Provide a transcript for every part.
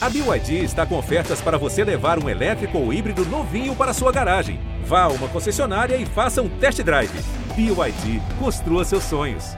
A BYD está com ofertas para você levar um elétrico ou híbrido novinho para sua garagem. Vá a uma concessionária e faça um test drive. BYD, construa seus sonhos.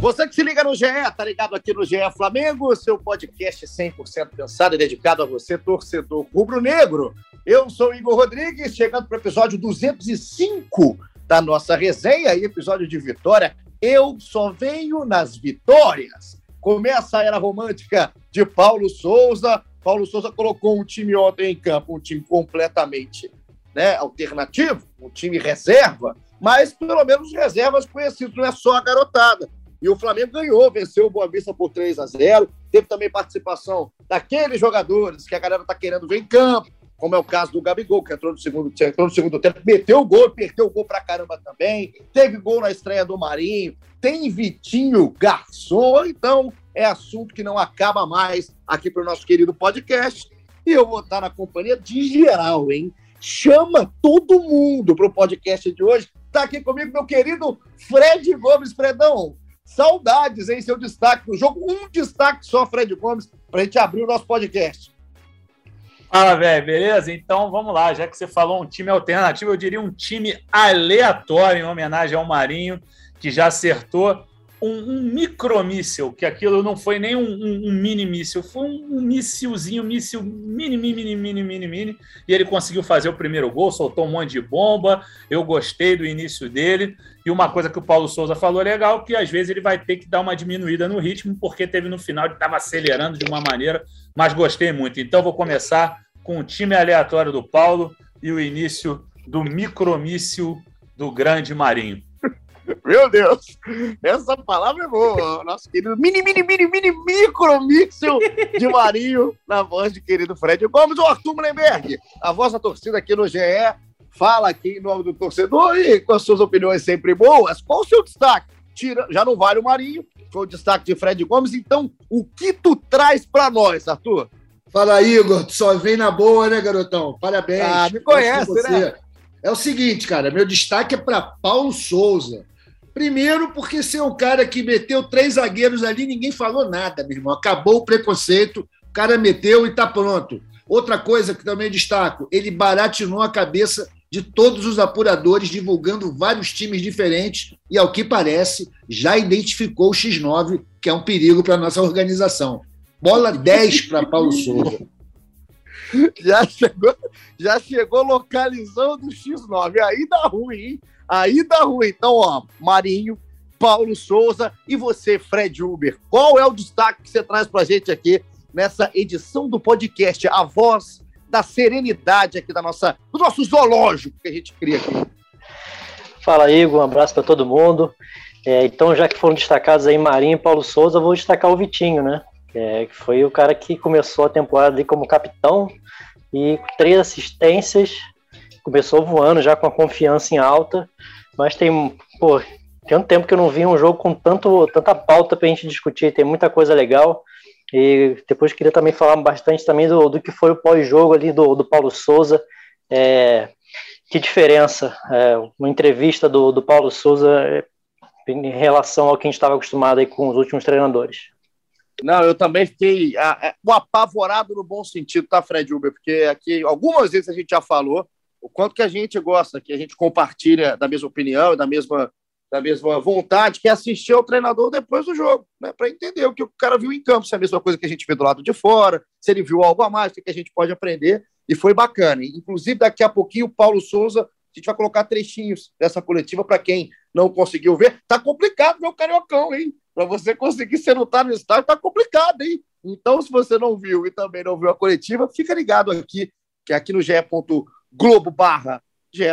Você que se liga no GE, tá ligado aqui no GE Flamengo, seu podcast 100% pensado e dedicado a você, torcedor rubro-negro. Eu sou Igor Rodrigues, chegando para o episódio 205 da nossa resenha e episódio de vitória. Eu só venho nas vitórias. Começa a era romântica de Paulo Souza. Paulo Souza colocou um time ontem em campo, um time completamente né, alternativo, um time reserva, mas pelo menos reservas conhecidos, não é só a garotada. E o Flamengo ganhou, venceu o Boa Vista por 3 a 0 Teve também participação daqueles jogadores que a galera está querendo ver em campo, como é o caso do Gabigol, que entrou no segundo, entrou no segundo tempo, meteu o gol, perdeu o gol pra caramba também. Teve gol na estreia do Marinho. Tem Vitinho Garçom, então é assunto que não acaba mais aqui para o nosso querido podcast. E eu vou estar na companhia de geral, hein? Chama todo mundo para o podcast de hoje. Tá aqui comigo meu querido Fred Gomes Fredão. Saudades, hein? Seu destaque no jogo. Um destaque só, Fred Gomes, para a gente abrir o nosso podcast. Fala, velho, beleza? Então vamos lá, já que você falou um time alternativo, eu diria um time aleatório em homenagem ao Marinho, que já acertou um, um micromíssel, que aquilo não foi nem um, um, um mini míssil, foi um, um míssilzinho, míssil mini, mini, mini, mini, mini, e ele conseguiu fazer o primeiro gol, soltou um monte de bomba, eu gostei do início dele, e uma coisa que o Paulo Souza falou legal, que às vezes ele vai ter que dar uma diminuída no ritmo, porque teve no final, ele estava acelerando de uma maneira, mas gostei muito. Então vou começar com o time aleatório do Paulo e o início do micromíssil do grande Marinho. Meu Deus, essa palavra é boa. Nosso querido mini, mini, mini, mini, micromíxel de Marinho, na voz de querido Fred Gomes, o Arthur Mullenberg, a voz da torcida aqui no GE, fala aqui em nome do torcedor e com as suas opiniões sempre boas. Qual o seu destaque? Tira, já não vale o Marinho, foi o destaque de Fred Gomes, então o que tu traz para nós, Arthur? Fala, Igor, tu só vem na boa, né, garotão? Parabéns. Ah, me conhece, né? É o seguinte, cara, meu destaque é para Paulo Souza. Primeiro, porque ser um cara que meteu três zagueiros ali, ninguém falou nada, meu irmão. Acabou o preconceito, o cara meteu e tá pronto. Outra coisa que também destaco, ele baratinou a cabeça de todos os apuradores, divulgando vários times diferentes e, ao que parece, já identificou o X9, que é um perigo para a nossa organização. Bola 10 para Paulo Souza. Já chegou, já chegou localizando o X9. Aí dá ruim, hein? Aí dá ruim. Então, ó, Marinho, Paulo Souza e você, Fred Uber. Qual é o destaque que você traz pra gente aqui nessa edição do podcast? A voz da serenidade aqui da nossa, do nosso zoológico que a gente cria aqui. Fala, Igor. Um abraço para todo mundo. É, então, já que foram destacados aí Marinho e Paulo Souza, vou destacar o Vitinho, né? É, que foi o cara que começou a temporada ali como capitão e três assistências, começou voando já com a confiança em alta, mas tem, pô, tem um tempo que eu não vi um jogo com tanto, tanta pauta pra gente discutir, tem muita coisa legal. E depois queria também falar bastante também do, do que foi o pós-jogo ali do, do Paulo Souza. É, que diferença, é, uma entrevista do, do Paulo Souza é, em relação ao que a gente estava acostumado aí com os últimos treinadores. Não, eu também fiquei ah, apavorado no bom sentido, tá, Fred Uber? Porque aqui, algumas vezes a gente já falou o quanto que a gente gosta, que a gente compartilha da mesma opinião, da mesma, da mesma vontade, que é assistir ao treinador depois do jogo, né? Para entender o que o cara viu em campo, se é a mesma coisa que a gente vê do lado de fora, se ele viu algo a mais, o que a gente pode aprender. E foi bacana. Inclusive, daqui a pouquinho, o Paulo Souza, a gente vai colocar trechinhos dessa coletiva para quem não conseguiu ver. Tá complicado ver o Cariocão, hein? Para você conseguir ser não tá no estádio, tá complicado, hein? Então, se você não viu e também não viu a coletiva, fica ligado aqui, que é aqui no ge.globo barra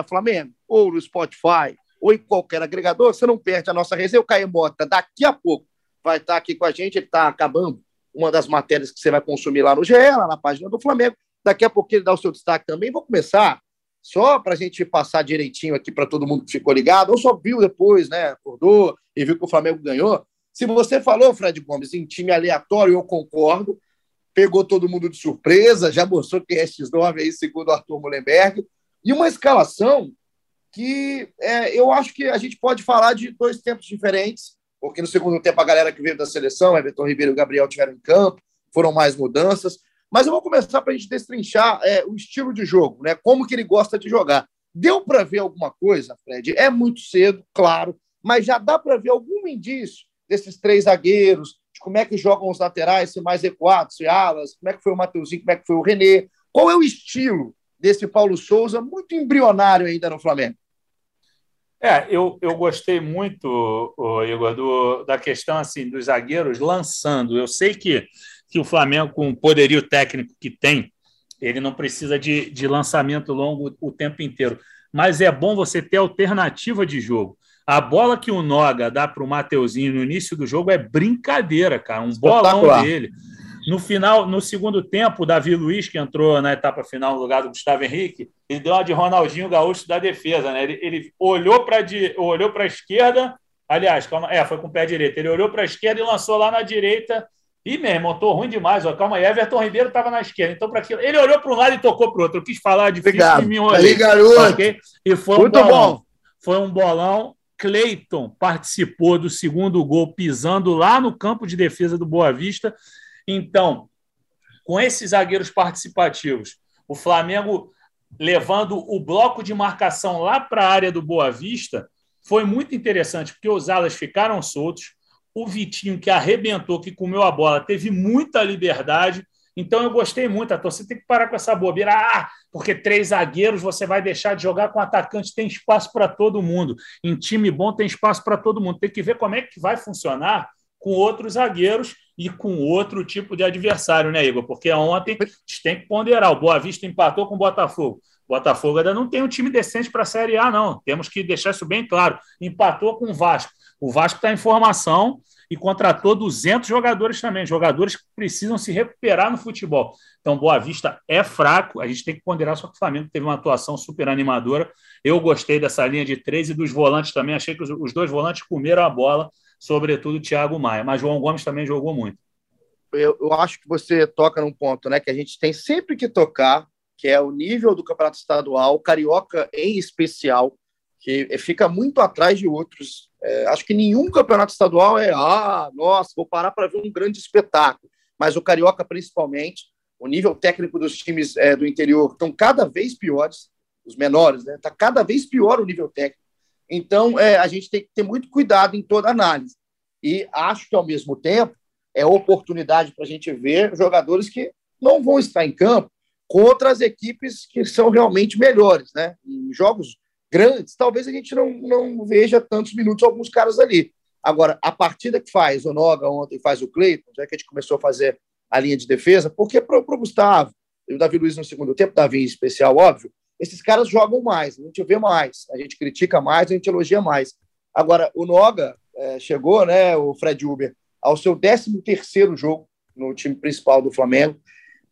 Flamengo, ou no Spotify, ou em qualquer agregador, você não perde a nossa resenha. O Caio Mota, daqui a pouco, vai estar aqui com a gente, ele está acabando uma das matérias que você vai consumir lá no GE, lá na página do Flamengo. Daqui a pouco ele dá o seu destaque também. Vou começar só para a gente passar direitinho aqui para todo mundo que ficou ligado, ou só viu depois, né? Acordou e viu que o Flamengo ganhou. Se você falou, Fred Gomes, em time aleatório, eu concordo. Pegou todo mundo de surpresa, já mostrou que é X9 aí, segundo o Arthur Mullenberg. E uma escalação que é, eu acho que a gente pode falar de dois tempos diferentes. porque no segundo tempo a galera que veio da seleção, Everton Ribeiro e Gabriel tiveram em campo, foram mais mudanças. Mas eu vou começar para a gente destrinchar é, o estilo de jogo, né? Como que ele gosta de jogar. Deu para ver alguma coisa, Fred? É muito cedo, claro, mas já dá para ver algum indício desses três zagueiros, de como é que jogam os laterais, se mais recuados, se alas, como é que foi o Mateuzinho, como é que foi o René. Qual é o estilo desse Paulo Souza, muito embrionário ainda no Flamengo? É, eu, eu gostei muito, Igor, do, da questão assim dos zagueiros lançando. Eu sei que que o Flamengo, com o poderio técnico que tem, ele não precisa de, de lançamento longo o tempo inteiro. Mas é bom você ter alternativa de jogo. A bola que o Noga dá para o Mateuzinho no início do jogo é brincadeira, cara. Um bolão dele. No final, no segundo tempo, o Davi Luiz, que entrou na etapa final no lugar do Gustavo Henrique, ele deu uma de Ronaldinho Gaúcho da defesa, né? Ele, ele olhou para olhou a esquerda, aliás, calma, é, foi com o pé direito. Ele olhou para a esquerda e lançou lá na direita Ih, meu irmão, tô ruim demais. Ó. Calma aí, Everton Ribeiro estava na esquerda. Então, para aquilo. Ele olhou para um lado e tocou para o outro. Eu quis falar de Obrigado. olhei. Aí, garoto. Okay? E foi Muito um bolão. bom. Foi um bolão. Cleiton participou do segundo gol, pisando lá no campo de defesa do Boa Vista. Então, com esses zagueiros participativos, o Flamengo levando o bloco de marcação lá para a área do Boa Vista, foi muito interessante, porque os alas ficaram soltos, o Vitinho, que arrebentou, que comeu a bola, teve muita liberdade. Então eu gostei muito. A torcida tem que parar com essa bobeira. Ah, porque três zagueiros você vai deixar de jogar com atacante, tem espaço para todo mundo. Em time bom tem espaço para todo mundo. Tem que ver como é que vai funcionar com outros zagueiros e com outro tipo de adversário, né, Igor? Porque ontem a gente tem que ponderar. O Boa Vista empatou com o Botafogo. O Botafogo ainda não tem um time decente para a Série A, não. Temos que deixar isso bem claro. Empatou com o Vasco. O Vasco está em formação e contratou 200 jogadores também, jogadores que precisam se recuperar no futebol. Então, Boa Vista é fraco, a gente tem que ponderar, só que o Flamengo teve uma atuação super animadora. Eu gostei dessa linha de três e dos volantes também, achei que os dois volantes comeram a bola, sobretudo Thiago Maia, mas João Gomes também jogou muito. Eu, eu acho que você toca num ponto né, que a gente tem sempre que tocar, que é o nível do campeonato estadual, carioca em especial, que fica muito atrás de outros. É, acho que nenhum campeonato estadual é, ah, nossa, vou parar para ver um grande espetáculo. Mas o Carioca, principalmente, o nível técnico dos times é, do interior estão cada vez piores, os menores, né? Está cada vez pior o nível técnico. Então, é, a gente tem que ter muito cuidado em toda análise. E acho que, ao mesmo tempo, é oportunidade para a gente ver jogadores que não vão estar em campo contra as equipes que são realmente melhores, né? Em jogos grandes, talvez a gente não, não veja tantos minutos alguns caras ali. Agora, a partida que faz o Noga ontem, faz o Cleiton, já que a gente começou a fazer a linha de defesa, porque para o Gustavo o Davi Luiz no segundo tempo, Davi em especial, óbvio, esses caras jogam mais, a gente vê mais, a gente critica mais, a gente elogia mais. Agora, o Noga é, chegou, né, o Fred Uber, ao seu 13 terceiro jogo no time principal do Flamengo,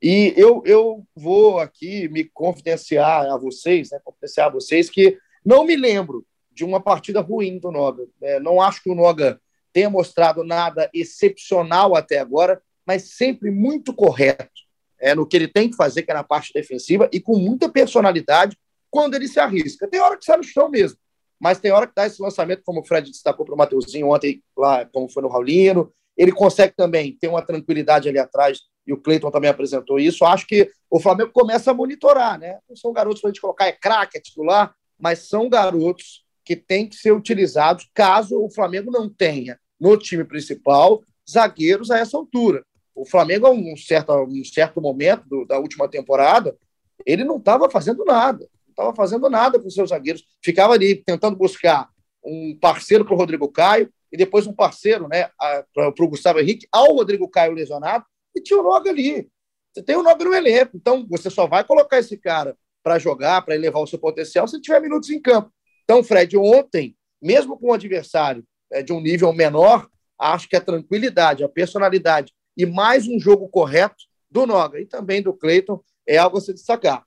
e eu, eu vou aqui me confidenciar a vocês, né, confidenciar a vocês que não me lembro de uma partida ruim do Noga. É, não acho que o Noga tenha mostrado nada excepcional até agora, mas sempre muito correto é, no que ele tem que fazer, que é na parte defensiva, e com muita personalidade quando ele se arrisca. Tem hora que sai no chão mesmo, mas tem hora que dá esse lançamento, como o Fred destacou para o Mateuzinho ontem, lá como foi no Raulino. Ele consegue também ter uma tranquilidade ali atrás, e o Cleiton também apresentou isso. Acho que o Flamengo começa a monitorar, né? Não são garotos para a gente colocar, é craque, é titular, mas são garotos que têm que ser utilizados caso o Flamengo não tenha no time principal zagueiros a essa altura. O Flamengo, a um certo, um certo momento do, da última temporada, ele não estava fazendo nada, não estava fazendo nada com seus zagueiros, ficava ali tentando buscar um parceiro para o Rodrigo Caio e depois um parceiro né, para o Gustavo Henrique, ao Rodrigo Caio lesionado, e tinha o Noga ali. Você tem o Noga no elenco, então você só vai colocar esse cara para jogar, para elevar o seu potencial, se tiver minutos em campo. Então, Fred, ontem, mesmo com um adversário é, de um nível menor, acho que a tranquilidade, a personalidade e mais um jogo correto do Noga e também do Cleiton é algo a se destacar.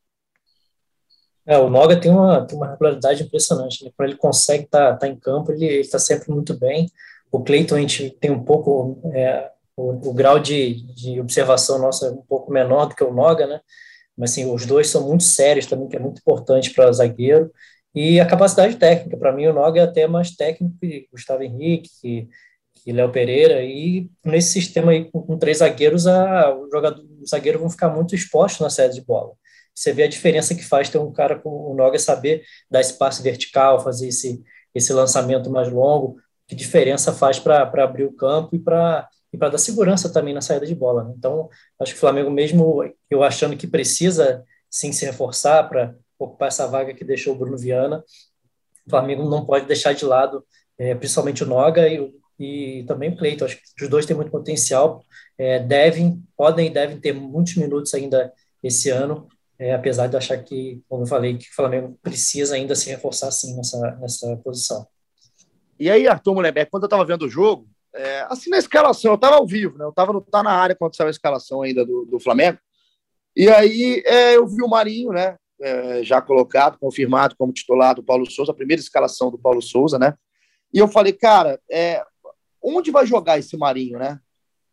É, o Noga tem uma, tem uma regularidade impressionante. Né? Quando ele consegue estar tá, tá em campo, ele está sempre muito bem. O Cleiton, a gente tem um pouco. É, o, o, grau de, de observação nossa é um pouco menor do que o Noga, né? Mas assim, os dois são muito sérios também, que é muito importante para zagueiro. E a capacidade técnica, para mim o Noga é até mais técnico que Gustavo Henrique, que, e Léo Pereira, e nesse sistema aí com, com três zagueiros, a, o jogador, vão ficar muito expostos na saída de bola. Você vê a diferença que faz ter um cara com o Noga saber dar espaço vertical, fazer esse, esse lançamento mais longo, que diferença faz para abrir o campo e para e para dar segurança também na saída de bola. Né? Então, acho que o Flamengo, mesmo eu achando que precisa sim se reforçar para ocupar essa vaga que deixou o Bruno Viana, o Flamengo não pode deixar de lado, é, principalmente o Noga e, e também Cleiton. Acho que os dois têm muito potencial, é, devem, podem e devem ter muitos minutos ainda esse ano, é, apesar de achar que, como eu falei, que o Flamengo precisa ainda se reforçar sim nessa, nessa posição. E aí, Arthur Mullenberg, quando eu estava vendo o jogo, é, assim na escalação, eu estava ao vivo, né? Eu estava tá na área quando saiu a escalação ainda do, do Flamengo. E aí é, eu vi o Marinho, né? É, já colocado, confirmado como titular do Paulo Souza, a primeira escalação do Paulo Souza, né? E eu falei, cara, é, onde vai jogar esse Marinho, né?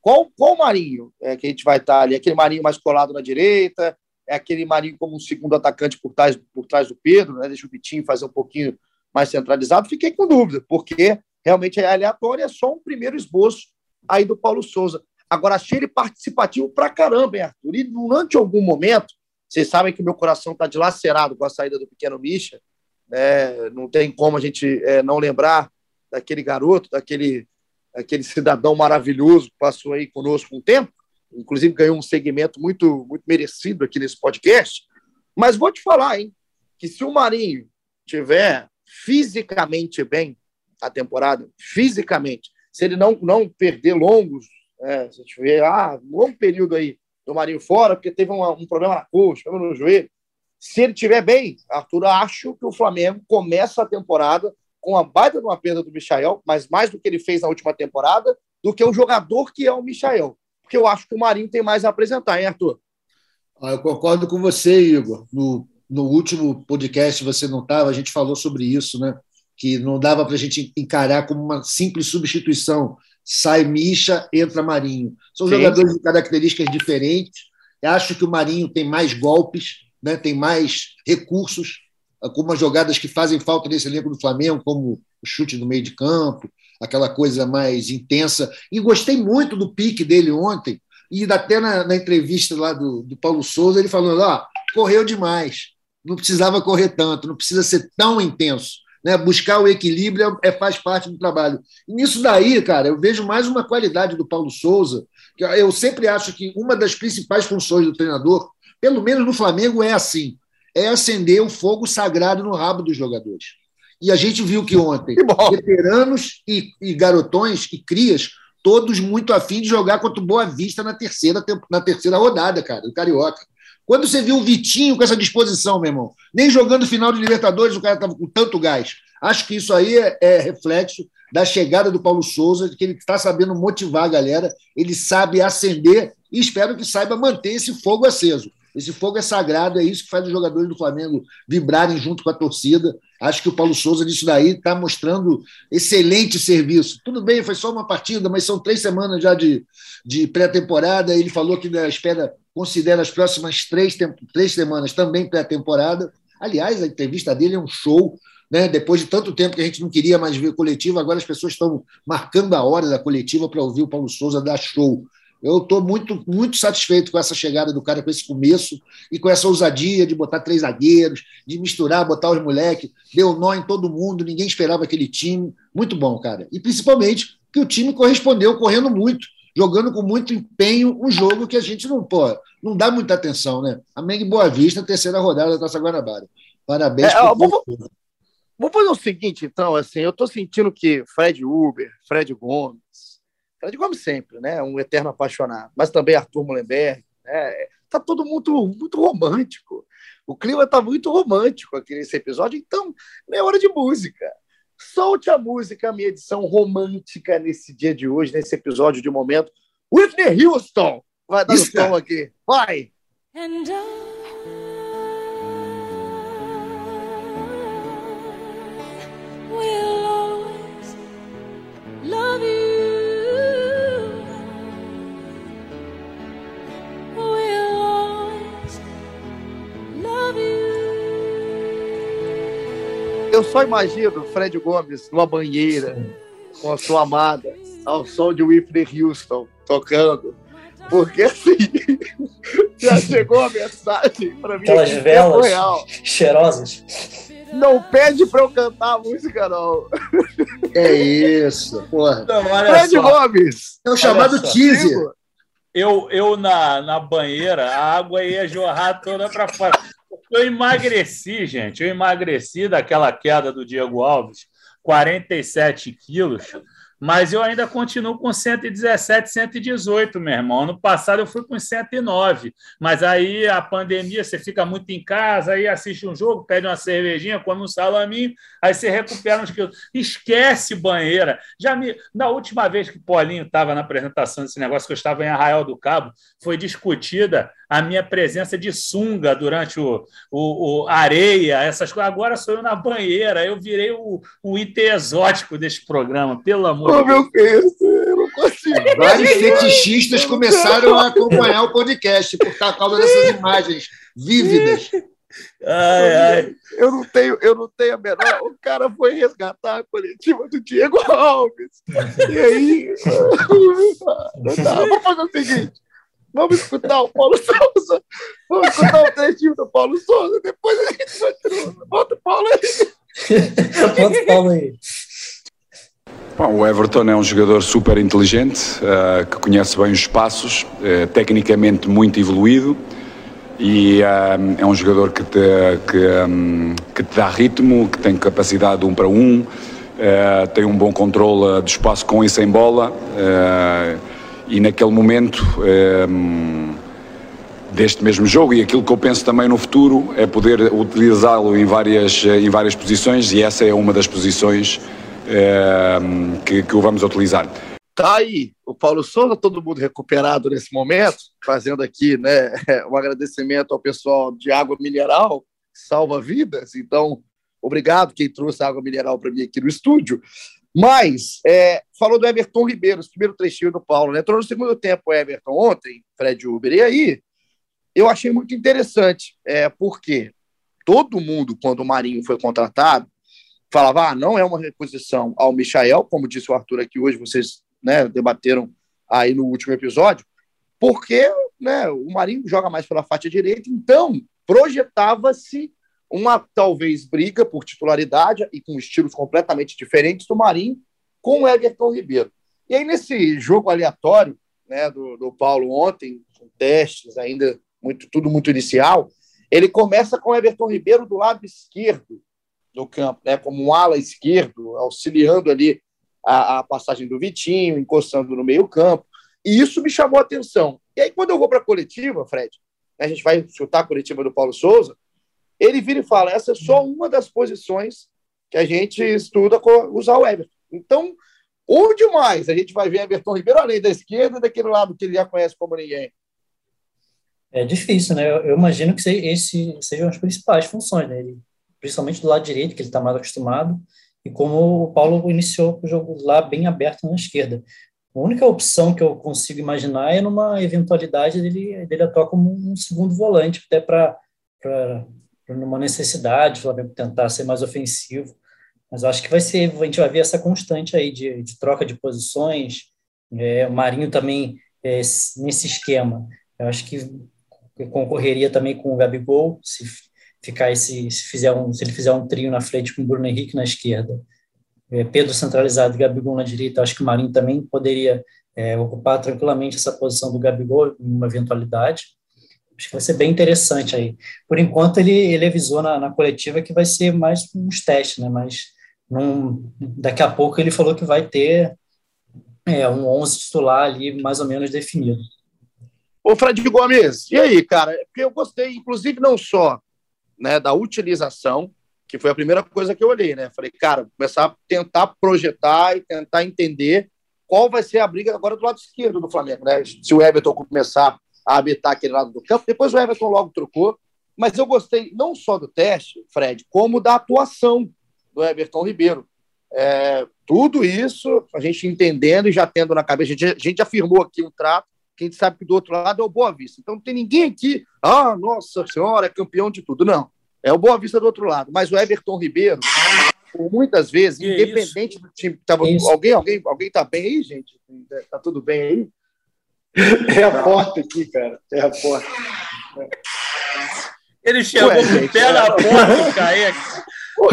Qual, qual Marinho é, que a gente vai estar ali? Aquele Marinho mais colado na direita? É aquele Marinho como um segundo atacante por trás, por trás do Pedro, né? Deixa o Vitinho fazer um pouquinho mais centralizado. Fiquei com dúvida, porque realmente é aleatório, é só um primeiro esboço aí do Paulo Souza. Agora, achei ele participativo pra caramba, hein, Arthur? E durante algum momento, vocês sabem que meu coração está dilacerado com a saída do pequeno Misha, né? não tem como a gente é, não lembrar daquele garoto, daquele, daquele cidadão maravilhoso que passou aí conosco um tempo, inclusive ganhou um segmento muito, muito merecido aqui nesse podcast. Mas vou te falar, hein, que se o Marinho tiver fisicamente bem a temporada, fisicamente, se ele não, não perder longos, é, se vê, ah, um longo período aí do Marinho fora, porque teve um problema na coxa, problema no joelho, se ele estiver bem, Arthur, acho que o Flamengo começa a temporada com a baita de uma perda do Michael, mas mais do que ele fez na última temporada, do que o jogador que é o Michael. Porque eu acho que o Marinho tem mais a apresentar, hein, Arthur? Ah, eu concordo com você, Igor. No, no último podcast, você não estava, a gente falou sobre isso, né? Que não dava para a gente encarar como uma simples substituição. Sai Misha, entra Marinho. São Sim. jogadores de características diferentes. Eu acho que o Marinho tem mais golpes, né? tem mais recursos algumas jogadas que fazem falta nesse elenco do Flamengo, como o chute no meio de campo, aquela coisa mais intensa. E gostei muito do pique dele ontem, e até na, na entrevista lá do, do Paulo Souza, ele falou: ó, correu demais, não precisava correr tanto, não precisa ser tão intenso. Né? Buscar o equilíbrio é, faz parte do trabalho. E nisso daí, cara, eu vejo mais uma qualidade do Paulo Souza, que eu sempre acho que uma das principais funções do treinador, pelo menos no Flamengo, é assim é acender o fogo sagrado no rabo dos jogadores. E a gente viu que ontem, que veteranos e, e, garotões e crias, todos muito afim de jogar contra o Boa Vista na terceira, na terceira rodada, cara, do Carioca. Quando você viu o Vitinho com essa disposição, meu irmão, nem jogando final de Libertadores o cara estava com tanto gás. Acho que isso aí é, é reflexo da chegada do Paulo Souza, de que ele está sabendo motivar a galera, ele sabe acender e espero que saiba manter esse fogo aceso. Esse fogo é sagrado, é isso que faz os jogadores do Flamengo vibrarem junto com a torcida. Acho que o Paulo Souza, nisso daí, está mostrando excelente serviço. Tudo bem, foi só uma partida, mas são três semanas já de, de pré-temporada. Ele falou que na espera considera as próximas três, três semanas também pré-temporada. Aliás, a entrevista dele é um show. Né? Depois de tanto tempo que a gente não queria mais ver coletiva, agora as pessoas estão marcando a hora da coletiva para ouvir o Paulo Souza dar show. Eu estou muito, muito satisfeito com essa chegada do cara, com esse começo e com essa ousadia de botar três zagueiros, de misturar, botar os moleques, deu nó em todo mundo, ninguém esperava aquele time. Muito bom, cara. E principalmente que o time correspondeu correndo muito, jogando com muito empenho um jogo que a gente não pô, não dá muita atenção, né? A Meng Boa Vista, terceira rodada da Taça Guanabara. Parabéns. É, por vou, vou fazer o seguinte, então, assim, eu estou sentindo que Fred Uber, Fred Gomes, Fred Gomes sempre, né? Um eterno apaixonado. Mas também Arthur Mullenberg. Né? Tá todo muito, muito romântico. O clima tá muito romântico aqui nesse episódio. Então, é hora de música. Solte a música, a minha edição romântica nesse dia de hoje, nesse episódio de momento. Whitney Houston vai dar o som aqui. Vai! And I... Eu só imagino Fred Gomes numa banheira Sim. com a sua amada, ao som de Whitney Houston tocando. Porque assim, já chegou a mensagem para mim. Aquelas velas cheirosas. Não pede para eu cantar a música, não. É isso, porra. Não, Fred Gomes. É o chamado teaser. Eu, eu na, na banheira, a água ia jorrar toda para fora. Eu emagreci, gente. Eu emagreci daquela queda do Diego Alves, 47 quilos mas eu ainda continuo com 117, 118, meu irmão. Ano passado eu fui com 109, mas aí a pandemia, você fica muito em casa, aí assiste um jogo, pede uma cervejinha, come um salaminho, aí você recupera uns quilos. Esquece banheira. Já me... Na última vez que o Paulinho estava na apresentação desse negócio, que eu estava em Arraial do Cabo, foi discutida a minha presença de sunga durante o, o, o areia, essas coisas. Agora sou eu na banheira, eu virei o, o item exótico desse programa, pelo amor eu não consigo. Vários fetichistas começaram a acompanhar o podcast por causa dessas imagens vívidas. Ai, ai. Eu não tenho, eu não tenho a menor. O cara foi resgatar a coletiva do Diego Alves. E aí. Vamos fazer o seguinte: Vamos escutar o Paulo Souza. Vamos escutar o trechinho do Paulo Souza. Depois a gente continua. Bota o Paulo aí. Bota o Paulo aí. Bom, o Everton é um jogador super inteligente, uh, que conhece bem os espaços, uh, tecnicamente muito evoluído e uh, é um jogador que te, que, um, que te dá ritmo, que tem capacidade de um para um, tem um bom controle do espaço com e sem bola e naquele momento deste mesmo jogo e aquilo que eu penso também no futuro é poder utilizá-lo em várias, em várias posições e essa é uma das posições que, que o vamos utilizar. Tá aí o Paulo Souza, todo mundo recuperado nesse momento, fazendo aqui né, um agradecimento ao pessoal de água mineral, salva vidas. Então, obrigado quem trouxe água mineral para mim aqui no estúdio. Mas, é, falou do Everton Ribeiro, o primeiro trechinho do Paulo, né? Entrou no segundo tempo o Everton ontem, Fred Uber. E aí, eu achei muito interessante, é, porque todo mundo, quando o Marinho foi contratado, falava, ah, não é uma reposição ao Michael, como disse o Arthur aqui hoje, vocês né, debateram aí no último episódio, porque né, o Marinho joga mais pela faixa direita, então projetava-se uma talvez briga por titularidade e com estilos completamente diferentes do Marinho com o Everton Ribeiro. E aí, nesse jogo aleatório né, do, do Paulo ontem, com testes ainda, muito, tudo muito inicial, ele começa com o Everton Ribeiro do lado esquerdo do campo, né, como um ala esquerdo, auxiliando ali a, a passagem do Vitinho, encostando no meio campo. E isso me chamou a atenção. E aí, quando eu vou para a coletiva, Fred, né, a gente vai chutar a coletiva do Paulo Souza, ele vira e fala: essa é só uma das posições que a gente estuda com usar o Everton. Então, onde mais a gente vai ver Everton Ribeiro além da esquerda, daquele lado que ele já conhece como ninguém? É difícil, né? Eu, eu imagino que esse sejam as principais funções, né? Ele, principalmente do lado direito, que ele está mais acostumado, e como o Paulo iniciou o jogo lá bem aberto na esquerda. A única opção que eu consigo imaginar é numa eventualidade dele, dele atuar como um segundo volante, até para numa necessidade, o Flamengo tentar ser mais ofensivo. Mas acho que vai ser, a gente vai ver essa constante aí de, de troca de posições. É, o Marinho também é, nesse esquema. Eu acho que concorreria também com o Gabigol, se ficar esse, se fizer um, se ele fizer um trio na frente com Bruno Henrique na esquerda. É, Pedro centralizado e Gabigol na direita, acho que o Marinho também poderia é, ocupar tranquilamente essa posição do Gabigol em uma eventualidade. Acho que vai ser bem interessante aí. Por enquanto, ele, ele avisou na, na coletiva que vai ser mais uns testes, né? Mas num, daqui a pouco ele falou que vai ter é, um 11 titular ali mais ou menos definido. Ô, Fred Gomes, e aí, cara? Porque eu gostei, inclusive, não só né, da utilização, que foi a primeira coisa que eu olhei, né? Falei, cara, começar a tentar projetar e tentar entender qual vai ser a briga agora do lado esquerdo do Flamengo, né? Se o Everton começar a habitar aquele lado do campo. Depois o Everton logo trocou. Mas eu gostei não só do teste, Fred, como da atuação do Everton Ribeiro. É, tudo isso a gente entendendo e já tendo na cabeça. A gente, a gente afirmou aqui um trato, que a gente sabe que do outro lado é o Boa Vista. Então não tem ninguém aqui, ah, nossa senhora, é campeão de tudo. Não. É o Boa Vista do outro lado. Mas o Everton Ribeiro muitas vezes, que independente do time. Tava, alguém, alguém, alguém tá bem aí, gente? Tá tudo bem aí? É a porta aqui, cara. É a porta. Ele chegou Ué, com o pé na porta, Kaique.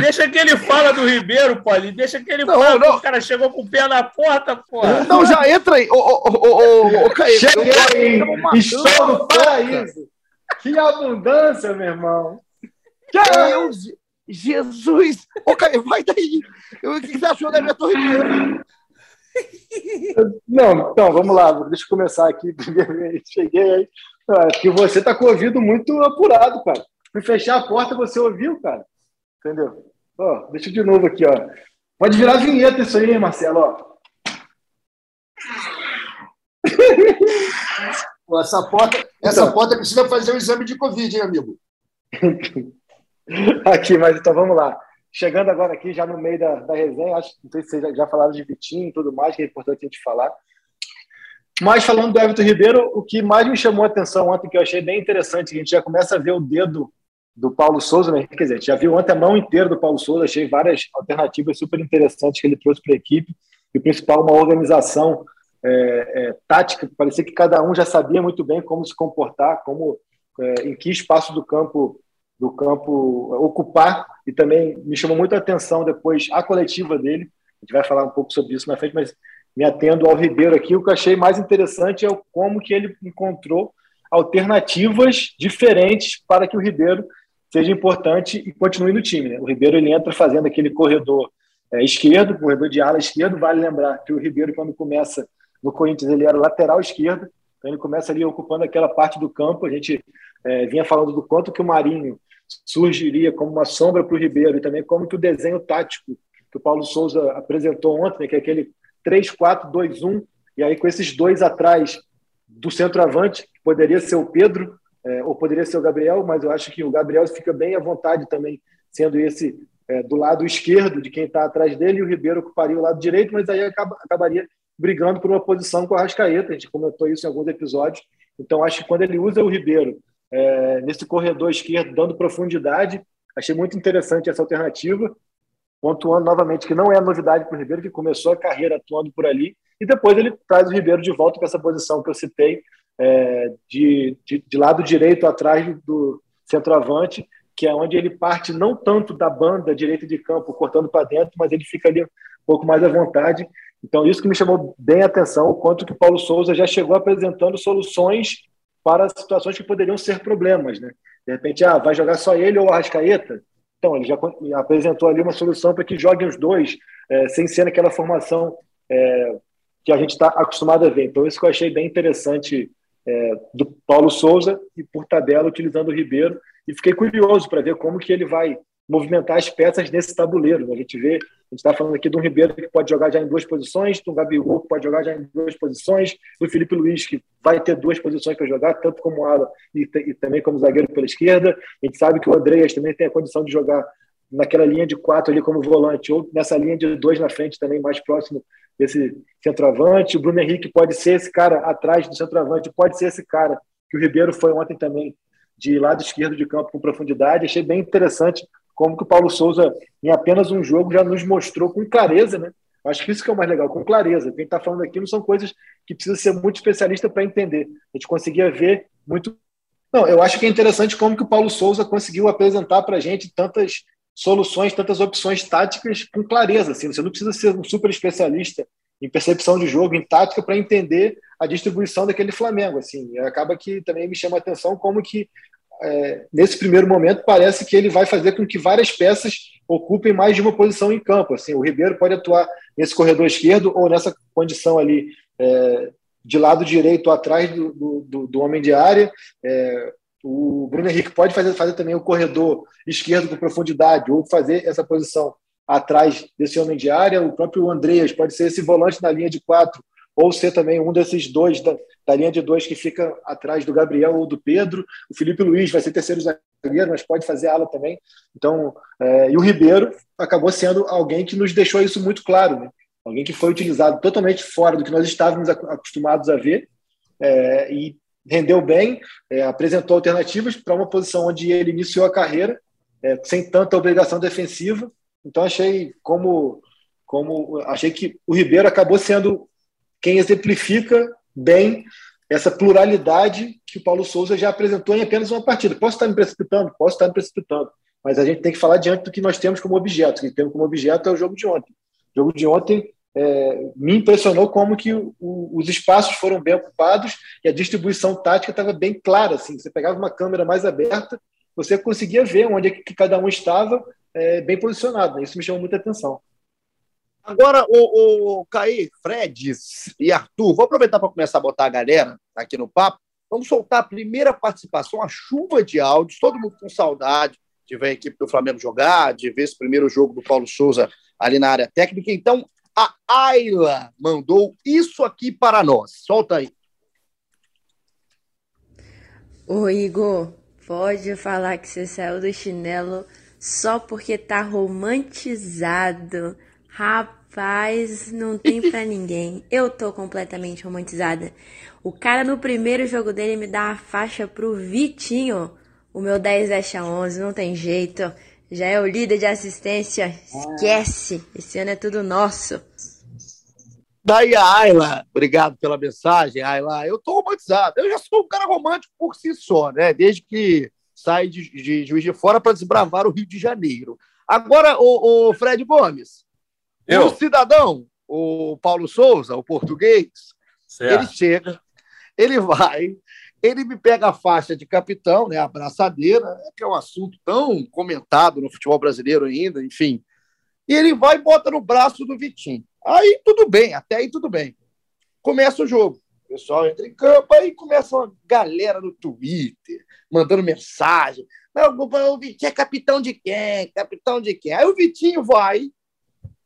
Deixa que ele fala do Ribeiro, Paulinho. Deixa que ele não, fala não. que o cara chegou com o pé na porta, porra. Não, já entra aí. Ô, ô, ô, ô, Kaique. Cheguei. Estou no paraíso. Que abundância, meu irmão. Deus, Jesus. Ô, Kaique, vai daí. O que você achou da Everton Ribeiro? Não, então, vamos lá. Deixa eu começar aqui. Cheguei aí. É que você está com o ouvido muito apurado, cara. Fui fechar a porta, você ouviu, cara? Entendeu? Ó, deixa de novo aqui, ó. Pode virar vinheta isso aí, Marcelo, ó. essa porta, essa então, porta precisa fazer um exame de Covid, hein, amigo? aqui, mas então vamos lá. Chegando agora aqui, já no meio da, da resenha, acho não sei se vocês já falaram de Vitinho e tudo mais, que é importante a gente falar. Mas falando do Everton Ribeiro, o que mais me chamou a atenção ontem, que eu achei bem interessante, a gente já começa a ver o dedo do Paulo Souza, né? quer dizer, já viu ontem a mão inteira do Paulo Souza, achei várias alternativas super interessantes que ele trouxe para a equipe, e o principal, uma organização é, é, tática, parecia que cada um já sabia muito bem como se comportar, como é, em que espaço do campo do campo ocupar, e também me chamou muito a atenção depois a coletiva dele, a gente vai falar um pouco sobre isso na frente, mas me atendo ao Ribeiro aqui, o que eu achei mais interessante é como que ele encontrou alternativas diferentes para que o Ribeiro seja importante e continue no time. Né? O Ribeiro ele entra fazendo aquele corredor é, esquerdo, corredor de ala esquerdo. Vale lembrar que o Ribeiro, quando começa no Corinthians, ele era lateral esquerdo, então ele começa ali ocupando aquela parte do campo. A gente é, vinha falando do quanto que o Marinho surgiria como uma sombra para o Ribeiro e também como que o desenho tático que o Paulo Souza apresentou ontem, né, que é aquele 3-4-2-1, e aí com esses dois atrás do centroavante, que poderia ser o Pedro, é, ou poderia ser o Gabriel, mas eu acho que o Gabriel fica bem à vontade também, sendo esse é, do lado esquerdo de quem está atrás dele, e o Ribeiro ocuparia o lado direito, mas aí acaba, acabaria brigando por uma posição com o Arrascaeta, a gente comentou isso em alguns episódios, então acho que quando ele usa o Ribeiro é, nesse corredor esquerdo, dando profundidade, achei muito interessante essa alternativa, pontuando novamente que não é novidade para o Ribeiro, que começou a carreira atuando por ali, e depois ele traz o Ribeiro de volta para essa posição que eu citei, é, de, de, de, lado direito atrás do centroavante, que é onde ele parte não tanto da banda direita de campo, cortando para dentro, mas ele fica ali um pouco mais à vontade. Então, isso que me chamou bem a atenção, o quanto que o Paulo Souza já chegou apresentando soluções para situações que poderiam ser problemas. Né? De repente, ah, vai jogar só ele ou o Arrascaeta? Então, ele já apresentou ali uma solução para que joguem os dois, é, sem ser naquela formação é, que a gente está acostumado a ver. Então, isso que eu achei bem interessante é, do Paulo Souza e, por tabela, utilizando o Ribeiro. E fiquei curioso para ver como que ele vai movimentar as peças nesse tabuleiro. Né? A gente vê, a gente está falando aqui de um Ribeiro que pode jogar já em duas posições, de um Gabigol que pode jogar já em duas posições, do Felipe Luiz que vai ter duas posições para jogar, tanto como ala e, e, também como zagueiro pela esquerda. A gente sabe que o Andreas também tem a condição de jogar naquela linha de quatro ali como volante, ou nessa linha de dois na frente também, mais próximo desse centroavante. O Bruno Henrique pode ser esse cara atrás do centroavante, pode ser esse cara que o Ribeiro foi ontem também de lado esquerdo de campo com profundidade. Achei bem interessante como que o Paulo Souza, em apenas um jogo, já nos mostrou com clareza, né? Acho que isso que é o mais legal, com clareza. Quem está falando aqui não são coisas que precisa ser muito especialista para entender. A gente conseguia ver muito. Não, eu acho que é interessante como que o Paulo Souza conseguiu apresentar para a gente tantas soluções, tantas opções táticas com clareza. Assim. Você não precisa ser um super especialista em percepção de jogo, em tática, para entender a distribuição daquele Flamengo. Assim. Acaba que também me chama a atenção como que, é, nesse primeiro momento, parece que ele vai fazer com que várias peças ocupem mais de uma posição em campo. Assim, o Ribeiro pode atuar nesse corredor esquerdo ou nessa condição ali é, de lado direito atrás do, do, do homem de área. É, o Bruno Henrique pode fazer, fazer também o corredor esquerdo com profundidade, ou fazer essa posição atrás desse homem de área. O próprio Andreas pode ser esse volante na linha de quatro, ou ser também um desses dois da, da linha de dois que fica atrás do Gabriel ou do Pedro. O Felipe Luiz vai ser terceiro zagueiro, mas pode fazer ala também. Então, é, e o Ribeiro acabou sendo alguém que nos deixou isso muito claro, né? Alguém que foi utilizado totalmente fora do que nós estávamos acostumados a ver. É, e rendeu bem, é, apresentou alternativas para uma posição onde ele iniciou a carreira, é, sem tanta obrigação defensiva, Então achei como, como achei que o Ribeiro acabou sendo quem exemplifica bem essa pluralidade que o Paulo Souza já apresentou em apenas uma partida. Posso estar me precipitando? Posso estar me precipitando. Mas a gente tem que falar diante do que nós temos como objeto. O que temos como objeto é o jogo de ontem. O jogo de ontem é, me impressionou como que o, os espaços foram bem ocupados e a distribuição tática estava bem clara. Assim. Você pegava uma câmera mais aberta, você conseguia ver onde é que cada um estava é, bem posicionado. Né? Isso me chamou muita atenção. Agora, o, o Caí, Fred e Arthur, vou aproveitar para começar a botar a galera aqui no papo. Vamos soltar a primeira participação, a chuva de áudios, todo mundo com saudade de ver a equipe do Flamengo jogar, de ver esse primeiro jogo do Paulo Souza ali na área técnica. Então, a Ayla mandou isso aqui para nós. Solta aí. Ô Igor, pode falar que você saiu do chinelo só porque tá romantizado. Rapaz, não tem pra ninguém. Eu tô completamente romantizada. O cara no primeiro jogo dele me dá a faixa pro Vitinho. O meu 10 veste a 11, não tem jeito. Já é o líder de assistência. Esquece. Esse ano é tudo nosso. Daí a Ayla, obrigado pela mensagem, Ayla. Eu tô romantizado. Eu já sou um cara romântico por si só, né? Desde que saí de, de Juiz de Fora para desbravar o Rio de Janeiro. Agora, o, o Fred Gomes, eu. o cidadão, o Paulo Souza, o português, certo. ele chega, ele vai, ele me pega a faixa de capitão, né, a braçadeira, que é um assunto tão comentado no futebol brasileiro ainda, enfim. E ele vai e bota no braço do Vitinho. Aí tudo bem, até aí tudo bem. Começa o jogo. O pessoal entra em campo, aí começa uma galera no Twitter, mandando mensagem. o Vitinho é capitão de quem? Capitão de quem? Aí o Vitinho vai,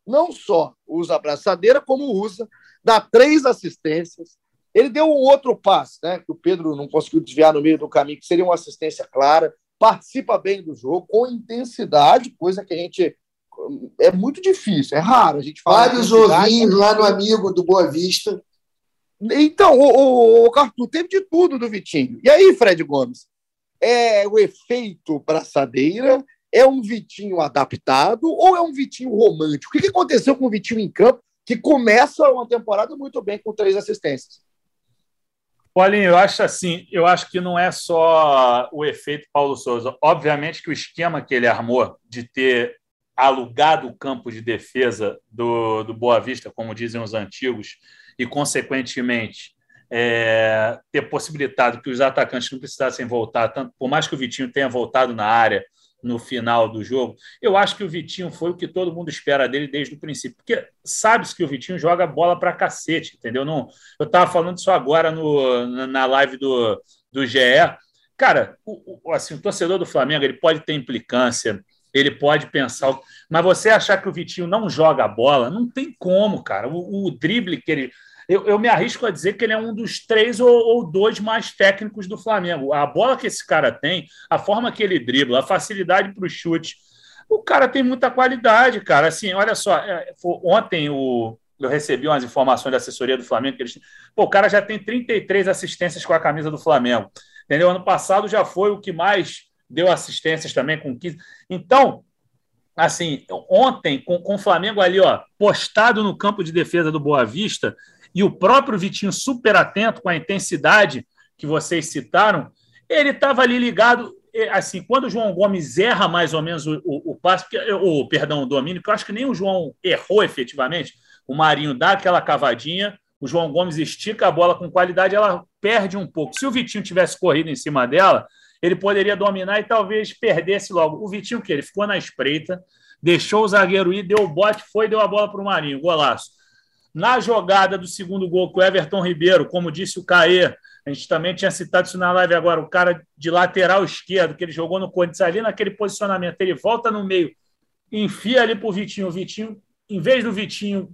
não só usa a braçadeira, como usa, dá três assistências. Ele deu um outro passe, né? Que o Pedro não conseguiu desviar no meio do caminho, que seria uma assistência clara. Participa bem do jogo, com intensidade, coisa que a gente. É muito difícil, é raro a gente falar. Vários ovinhos lá no amigo do Boa Vista. Então, o, o, o Cartu teve de tudo do Vitinho. E aí, Fred Gomes? É o efeito braçadeira? É um Vitinho adaptado ou é um Vitinho romântico? O que aconteceu com o Vitinho em campo, que começa uma temporada muito bem com três assistências? Paulinho, eu acho assim, eu acho que não é só o efeito Paulo Souza. Obviamente que o esquema que ele armou de ter alugado o campo de defesa do, do Boa Vista, como dizem os antigos, e, consequentemente, é, ter possibilitado que os atacantes não precisassem voltar, tanto, por mais que o Vitinho tenha voltado na área no final do jogo, eu acho que o Vitinho foi o que todo mundo espera dele desde o princípio, porque sabe-se que o Vitinho joga bola para cacete, entendeu? Não, eu estava falando isso agora no, na live do, do GE. Cara, o, o, assim, o torcedor do Flamengo ele pode ter implicância, ele pode pensar. Mas você achar que o Vitinho não joga bola, não tem como, cara. O, o drible que ele eu, eu, me arrisco a dizer que ele é um dos três ou, ou, dois mais técnicos do Flamengo. A bola que esse cara tem, a forma que ele dribla, a facilidade para o chute. O cara tem muita qualidade, cara. Assim, olha só, é, ontem o, eu recebi umas informações da assessoria do Flamengo que eles. Pô, o cara já tem 33 assistências com a camisa do Flamengo. Entendeu? Ano passado já foi o que mais deu assistências também com 15. Então, assim, ontem, com, com o Flamengo ali, ó, postado no campo de defesa do Boa Vista, e o próprio Vitinho super atento com a intensidade que vocês citaram, ele estava ali ligado, assim, quando o João Gomes erra mais ou menos o, o, o passe, o perdão, o domínio, que eu acho que nem o João errou efetivamente, o Marinho dá aquela cavadinha, o João Gomes estica a bola com qualidade, ela perde um pouco. Se o Vitinho tivesse corrido em cima dela, ele poderia dominar e talvez perdesse logo. O Vitinho, que? Ele ficou na espreita, deixou o zagueiro ir, deu o bote, foi deu a bola para o Marinho, golaço. Na jogada do segundo gol com o Everton Ribeiro, como disse o Caê, a gente também tinha citado isso na live agora, o cara de lateral esquerdo, que ele jogou no Corinthians ali naquele posicionamento, ele volta no meio, enfia ali para o Vitinho. O Vitinho, em vez do Vitinho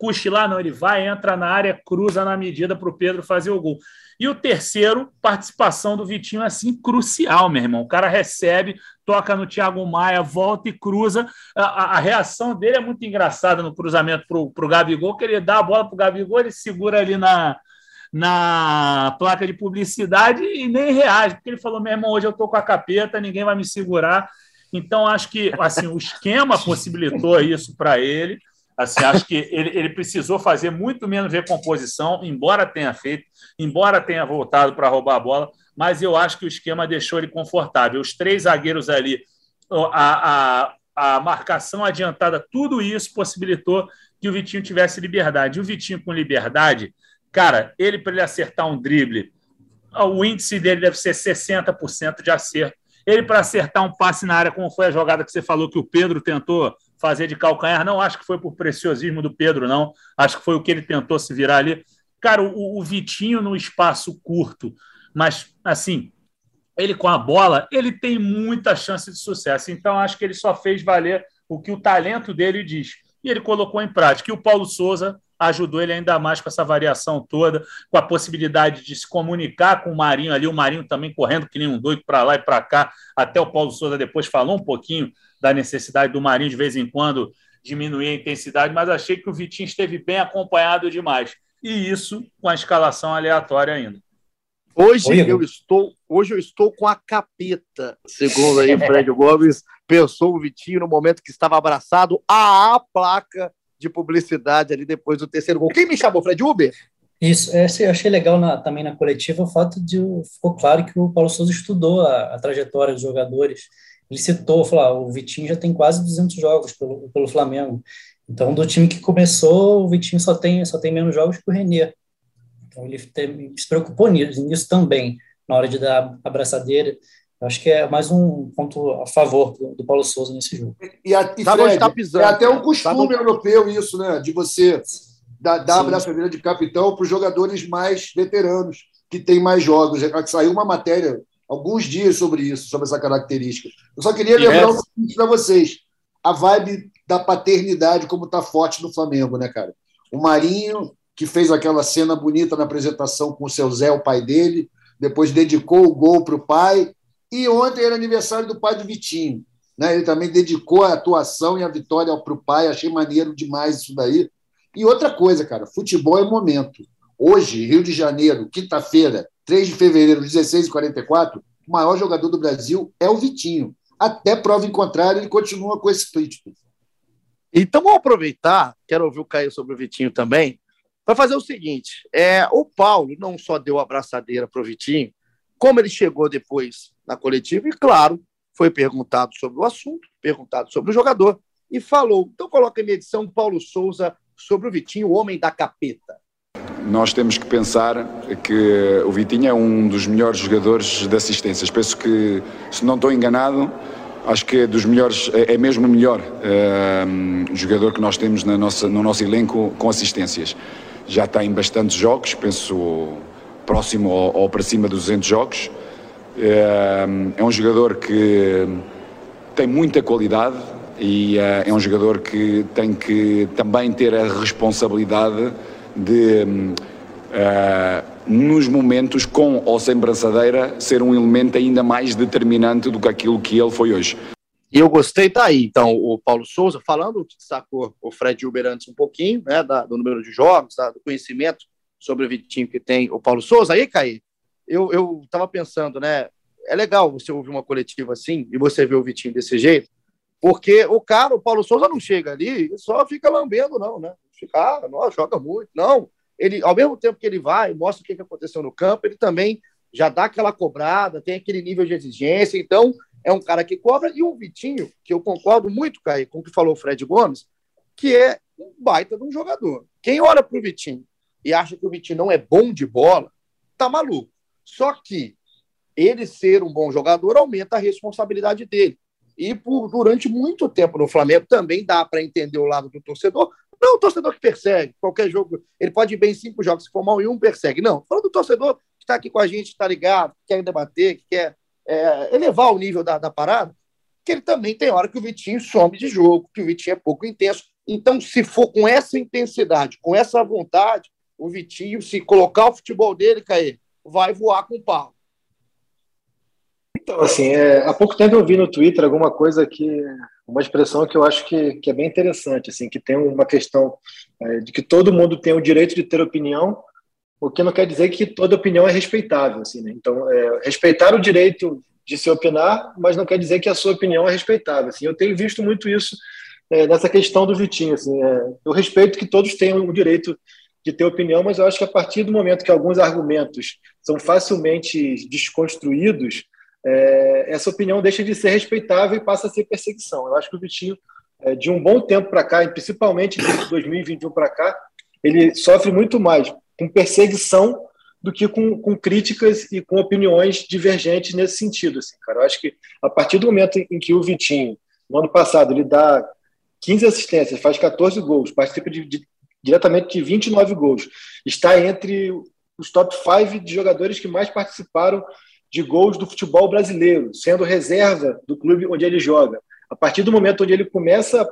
cochilar, não, ele vai, entra na área, cruza na medida para o Pedro fazer o gol. E o terceiro, participação do Vitinho, assim, crucial, meu irmão. O cara recebe, toca no Thiago Maia, volta e cruza. A, a, a reação dele é muito engraçada no cruzamento para o Gabigol, que ele dá a bola para o Gabigol, ele segura ali na, na placa de publicidade e nem reage, porque ele falou: meu irmão, hoje eu estou com a capeta, ninguém vai me segurar. Então, acho que assim, o esquema possibilitou isso para ele. Assim, acho que ele, ele precisou fazer muito menos recomposição, embora tenha feito, embora tenha voltado para roubar a bola, mas eu acho que o esquema deixou ele confortável. Os três zagueiros ali, a, a, a marcação adiantada, tudo isso possibilitou que o Vitinho tivesse liberdade. E o Vitinho com liberdade, cara, ele para ele acertar um drible, o índice dele deve ser 60% de acerto. Ele para acertar um passe na área, como foi a jogada que você falou que o Pedro tentou fazer de calcanhar, não acho que foi por preciosismo do Pedro, não. Acho que foi o que ele tentou se virar ali. Cara, o, o Vitinho no espaço curto, mas assim, ele com a bola, ele tem muita chance de sucesso. Então, acho que ele só fez valer o que o talento dele diz. E ele colocou em prática. E o Paulo Souza ajudou ele ainda mais com essa variação toda, com a possibilidade de se comunicar com o Marinho ali, o Marinho também correndo que nem um doido para lá e para cá. Até o Paulo Souza depois falou um pouquinho da necessidade do Marinho de vez em quando diminuir a intensidade, mas achei que o Vitinho esteve bem acompanhado demais. E isso com a escalação aleatória ainda. Hoje Oi, eu estou, hoje eu estou com a capeta, segundo aí Fred Gomes pensou o Vitinho no momento que estava abraçado à placa de publicidade ali depois do terceiro gol. Quem me chamou, Fred Uber? Isso, esse eu achei legal na, também na coletiva o fato de ficou claro que o Paulo Souza estudou a, a trajetória dos jogadores. Ele citou, falou, ah, o Vitinho já tem quase 200 jogos pelo, pelo Flamengo. Então, do time que começou, o Vitinho só tem, só tem menos jogos que o Renê. Então ele se preocupou nisso, nisso também, na hora de dar a abraçadeira. Eu acho que é mais um ponto a favor do, do Paulo Souza nesse jogo. E, a, e Fred, tá pisando, é até um costume tá europeu isso, né? De você dar, dar a abraçadeira de capitão para os jogadores mais veteranos, que têm mais jogos. Saiu uma matéria alguns dias sobre isso, sobre essa característica. Eu só queria lembrar yes. um para vocês. A vibe da paternidade como está forte no Flamengo, né, cara? O Marinho que fez aquela cena bonita na apresentação com o seu Zé, o pai dele, depois dedicou o gol para o pai. E ontem era aniversário do pai do Vitinho. Né? Ele também dedicou a atuação e a vitória para o pai. Achei maneiro demais isso daí. E outra coisa, cara, futebol é momento. Hoje, Rio de Janeiro, quinta-feira, 3 de fevereiro, 16h44, o maior jogador do Brasil é o Vitinho. Até prova em contrário, ele continua com esse título. Então vamos aproveitar, quero ouvir o Caio sobre o Vitinho também, vai fazer o seguinte: é, o Paulo não só deu a abraçadeira para o Vitinho, como ele chegou depois na coletiva, e claro, foi perguntado sobre o assunto, perguntado sobre o jogador, e falou. Então coloca em edição Paulo Souza sobre o Vitinho, o homem da capeta. Nós temos que pensar que o Vitinho é um dos melhores jogadores de assistências. Penso que, se não estou enganado, acho que é dos melhores, é, é mesmo o melhor uh, jogador que nós temos na nossa, no nosso elenco com assistências já tem bastantes jogos, penso próximo ou, ou para cima dos 200 jogos. É, é um jogador que tem muita qualidade e é, é um jogador que tem que também ter a responsabilidade de, é, nos momentos com ou sem braçadeira, ser um elemento ainda mais determinante do que aquilo que ele foi hoje. E eu gostei, tá aí. Então, o Paulo Souza, falando, destacou o Fred Uber antes um pouquinho, né, da, do número de jogos, da, do conhecimento sobre o Vitinho que tem o Paulo Souza. Aí, Caí, eu, eu tava pensando, né, é legal você ouvir uma coletiva assim e você ver o Vitinho desse jeito, porque o cara, o Paulo Souza, não chega ali e só fica lambendo, não, né? Fica, ah, não, joga muito. Não, ele, ao mesmo tempo que ele vai, mostra o que aconteceu no campo, ele também já dá aquela cobrada, tem aquele nível de exigência, então é um cara que cobra, e o Vitinho, que eu concordo muito, Caio, com o que falou o Fred Gomes, que é um baita de um jogador. Quem olha para o Vitinho e acha que o Vitinho não é bom de bola, tá maluco. Só que ele ser um bom jogador aumenta a responsabilidade dele. E por, durante muito tempo no Flamengo também dá para entender o lado do torcedor. Não o torcedor que persegue, qualquer jogo, ele pode ir bem em cinco jogos, se for mal em um, persegue. Não, falando do torcedor que está aqui com a gente, está ligado, que quer debater, que quer é, elevar o nível da, da parada, que ele também tem hora que o Vitinho some de jogo, que o Vitinho é pouco intenso. Então, se for com essa intensidade, com essa vontade, o Vitinho, se colocar o futebol dele, cair, vai voar com o pau. Então, assim, é, há pouco tempo eu vi no Twitter alguma coisa que, uma expressão que eu acho que, que é bem interessante, assim, que tem uma questão é, de que todo mundo tem o direito de ter opinião, o que não quer dizer que toda opinião é respeitável. Assim, né? Então, é, respeitar o direito de se opinar, mas não quer dizer que a sua opinião é respeitável. Assim, eu tenho visto muito isso é, nessa questão do Vitinho. Assim, é, eu respeito que todos tenham o direito de ter opinião, mas eu acho que a partir do momento que alguns argumentos são facilmente desconstruídos, é, essa opinião deixa de ser respeitável e passa a ser perseguição. Eu acho que o Vitinho, é, de um bom tempo para cá, e principalmente de 2021 para cá, ele sofre muito mais com perseguição do que com, com, críticas e com opiniões divergentes nesse sentido. Assim, cara. Eu acho que a partir do momento em que o Vitinho, no ano passado, ele dá 15 assistências, faz 14 gols, participa de, de, diretamente de 29 gols, está entre os top 5 de jogadores que mais participaram de gols do futebol brasileiro, sendo reserva do clube onde ele joga. A partir do momento onde ele começa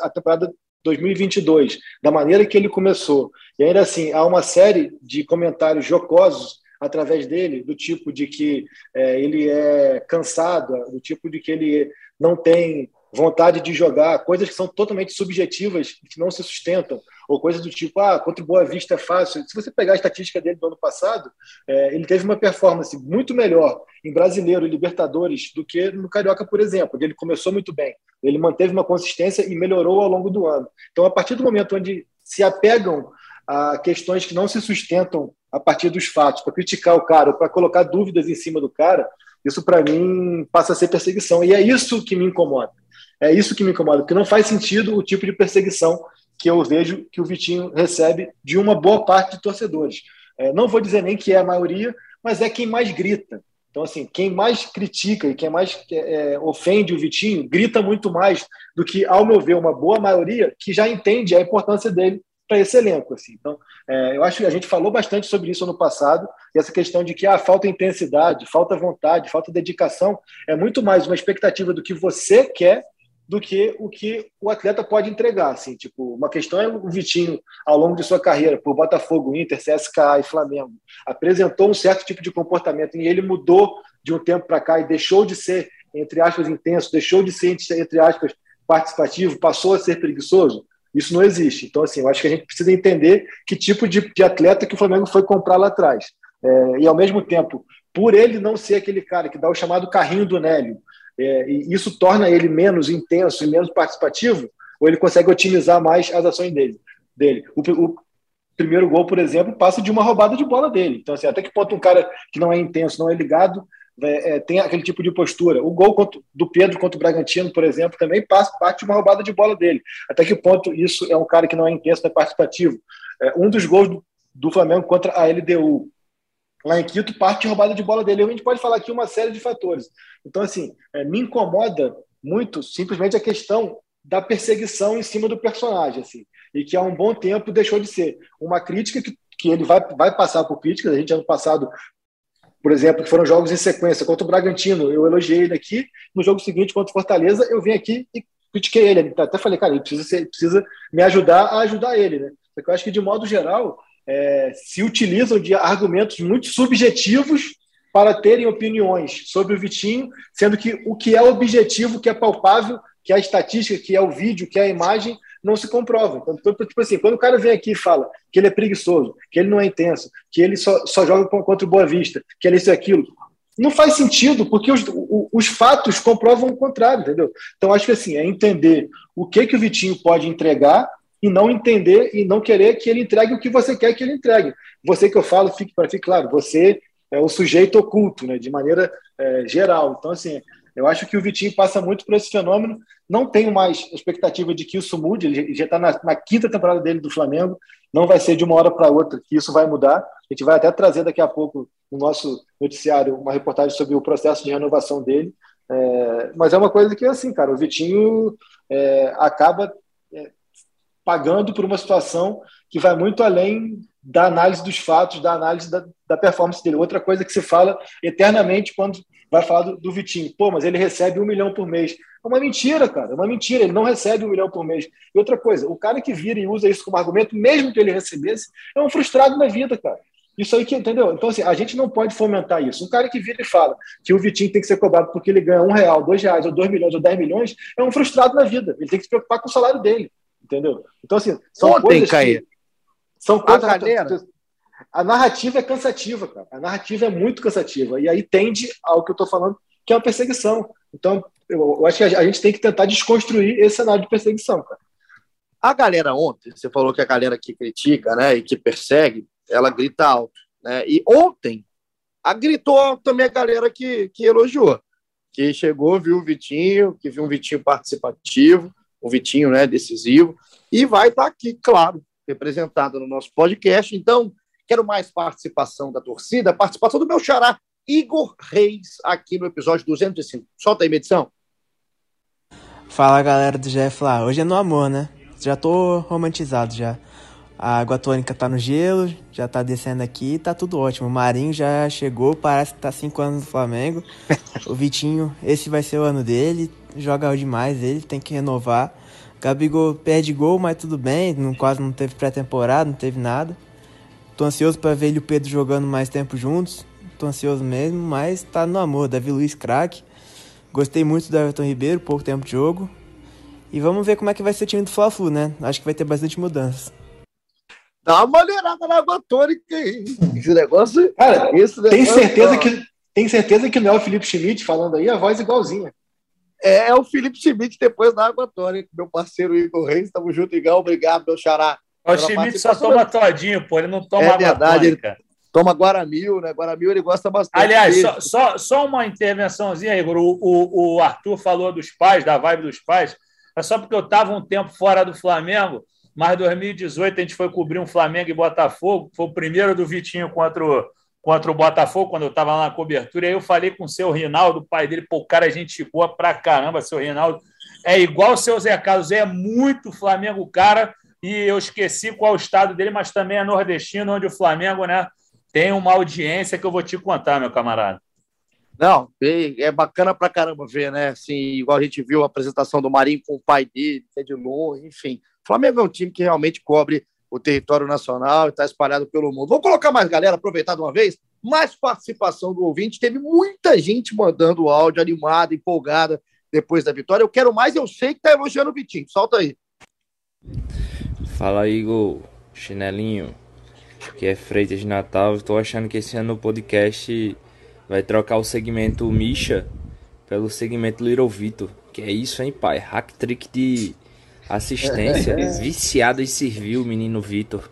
a, temporada 2022, da maneira que ele começou, e ainda assim há uma série de comentários jocosos através dele, do tipo de que é, ele é cansado, do tipo de que ele não tem vontade de jogar, coisas que são totalmente subjetivas, que não se sustentam, ou coisas do tipo, ah, contra o Boa Vista é fácil. Se você pegar a estatística dele do ano passado, é, ele teve uma performance muito melhor em Brasileiro e Libertadores do que no Carioca, por exemplo, ele começou muito bem. Ele manteve uma consistência e melhorou ao longo do ano. Então, a partir do momento onde se apegam a questões que não se sustentam a partir dos fatos, para criticar o cara, para colocar dúvidas em cima do cara, isso para mim passa a ser perseguição. E é isso que me incomoda. É isso que me incomoda, porque não faz sentido o tipo de perseguição que eu vejo que o Vitinho recebe de uma boa parte de torcedores. É, não vou dizer nem que é a maioria, mas é quem mais grita. Então, assim, quem mais critica e quem mais é, é, ofende o Vitinho grita muito mais do que, ao meu ver, uma boa maioria que já entende a importância dele para esse elenco. Assim. Então, é, eu acho que a gente falou bastante sobre isso ano passado, e essa questão de que ah, falta intensidade, falta vontade, falta dedicação, é muito mais uma expectativa do que você quer do que o que o atleta pode entregar. Assim, tipo, uma questão é o Vitinho, ao longo de sua carreira, por Botafogo, Inter, CSKA e Flamengo, apresentou um certo tipo de comportamento e ele mudou de um tempo para cá e deixou de ser, entre aspas, intenso, deixou de ser, entre aspas, participativo, passou a ser preguiçoso. Isso não existe. Então, assim, eu acho que a gente precisa entender que tipo de, de atleta que o Flamengo foi comprar lá atrás. É, e, ao mesmo tempo, por ele não ser aquele cara que dá o chamado carrinho do Nélio, é, e isso torna ele menos intenso e menos participativo, ou ele consegue otimizar mais as ações dele. dele. O, o, primeiro gol, por exemplo, passa de uma roubada de bola dele. Então, assim, até que ponto um cara que não é intenso, não é ligado, é, é, tem aquele tipo de postura. O gol contra, do Pedro contra o Bragantino, por exemplo, também passa, parte de uma roubada de bola dele. Até que ponto isso é um cara que não é intenso, não é participativo. É, um dos gols do, do Flamengo contra a LDU, lá em Quito, parte de roubada de bola dele. A gente pode falar aqui uma série de fatores. Então, assim, é, me incomoda muito simplesmente a questão da perseguição em cima do personagem, assim, e que há um bom tempo deixou de ser uma crítica que, que ele vai, vai passar por críticas. A gente, ano passado, por exemplo, que foram jogos em sequência contra o Bragantino, eu elogiei ele aqui, no jogo seguinte contra o Fortaleza, eu vim aqui e critiquei ele. Até falei, cara, ele precisa, ser, precisa me ajudar a ajudar ele, né? Porque eu acho que, de modo geral, é, se utilizam de argumentos muito subjetivos para terem opiniões sobre o Vitinho, sendo que o que é objetivo, que é palpável, que é a estatística, que é o vídeo, que é a imagem, não se comprova. Então, tipo assim, quando o cara vem aqui e fala que ele é preguiçoso, que ele não é intenso, que ele só, só joga contra o Boa Vista, que ele é isso e aquilo, não faz sentido, porque os, os fatos comprovam o contrário, entendeu? Então, acho que assim, é entender o que, que o Vitinho pode entregar e não entender e não querer que ele entregue o que você quer que ele entregue. Você que eu falo, fique para ficar claro, você é o sujeito oculto, né, de maneira é, geral. Então, assim, eu acho que o Vitinho passa muito por esse fenômeno. Não tenho mais expectativa de que isso mude. Ele já está na, na, quinta temporada dele do Flamengo. Não vai ser de uma hora para outra que isso vai mudar. A gente vai até trazer daqui a pouco no nosso noticiário uma reportagem sobre o processo de renovação dele. É, mas é uma coisa que, assim, cara, o Vitinho é, acaba pagando por uma situação que vai muito além da análise dos fatos, da análise da, da performance dele. Outra coisa que se fala eternamente quando vai falar do, do, Vitinho. Pô, mas ele recebe um milhão por mês. É uma mentira, cara. É uma mentira. Ele não recebe um milhão por mês. E outra coisa, o cara que vira e usa isso como argumento, mesmo que ele recebesse, é um frustrado na vida, cara. Isso aí que, entendeu? Então, assim, a gente não pode fomentar isso. Um cara que vira e fala que o Vitinho tem que ser cobrado porque ele ganha um real, dois reais, ou dois milhões, ou dez milhões, é um frustrado na vida. Ele tem que se preocupar com o salário dele. Entendeu? Então, assim, são Ontem, coisas Caí. que, São coisas. A, a narrativa é cansativa, cara. A narrativa é muito cansativa. E aí tende ao que eu estou falando, que é uma perseguição. Então, eu, eu acho que a, a gente tem que tentar desconstruir esse cenário de perseguição, cara. A galera ontem, você falou que a galera que critica, né, e que persegue, ela grita alto, né? E ontem a gritou também a galera que, que elogiou, que chegou, viu o Vitinho, que viu um Vitinho participativo, um Vitinho, né, decisivo, e vai estar aqui, claro, representado no nosso podcast. Então, quero mais participação da torcida, participação do meu xará Igor Reis aqui no episódio 205. Solta aí, medição. Fala galera do GF lá, hoje é no amor, né? Já tô romantizado já. A água tônica tá no gelo, já tá descendo aqui, tá tudo ótimo. O Marinho já chegou, parece que tá 5 anos no Flamengo. o Vitinho, esse vai ser o ano dele, joga demais ele, tem que renovar. Gabigol perde gol, mas tudo bem, não, quase não teve pré-temporada, não teve nada. Tô ansioso para ver ele e o Pedro jogando mais tempo juntos. Tô ansioso mesmo, mas tá no amor. Davi Luiz, craque. Gostei muito do Everton Ribeiro, pouco tempo de jogo. E vamos ver como é que vai ser o time do Fla-Flu, né? Acho que vai ter bastante mudanças. Dá uma maneirada na água tônica aí. Esse negócio. Cara, esse negócio, tem, certeza que, tem certeza que não é o Felipe Schmidt falando aí, a voz igualzinha. É, é o Felipe Schmidt depois da água tônica. Meu parceiro Igor Reis, tamo junto, igual. Obrigado, meu xará. O Schmidt só toma todinho, pô. Ele não toma é verdade, ele toma Guaramil, né? Guaramil ele gosta bastante. Aliás, só, só, só, uma intervençãozinha, Igor. O, o, o, Arthur falou dos pais, da vibe dos pais. É só porque eu estava um tempo fora do Flamengo, mas 2018 a gente foi cobrir um Flamengo e Botafogo. Foi o primeiro do Vitinho contra o, contra o Botafogo, quando eu estava lá na cobertura. Aí eu falei com o seu Rinaldo, o pai dele, pô, cara, é gente boa pra caramba, seu Rinaldo. É igual o seu Zé Carlos, é muito Flamengo, cara e eu esqueci qual o estado dele, mas também é nordestino, onde o Flamengo né, tem uma audiência que eu vou te contar, meu camarada. Não, é bacana pra caramba ver, né? Assim, igual a gente viu a apresentação do Marinho com o pai dele, que é de longe, enfim. O Flamengo é um time que realmente cobre o território nacional e está espalhado pelo mundo. Vou colocar mais galera, aproveitar de uma vez, mais participação do ouvinte. Teve muita gente mandando áudio animada, empolgada depois da vitória. Eu quero mais, eu sei que tá elogiando o Vitinho. Solta aí. Fala Igor, chinelinho, que é Freitas de Natal. Estou achando que esse ano o podcast vai trocar o segmento Misha pelo segmento Little Vitor. Que é isso, hein, pai? Hack trick de assistência. Viciado em servir o menino Vitor.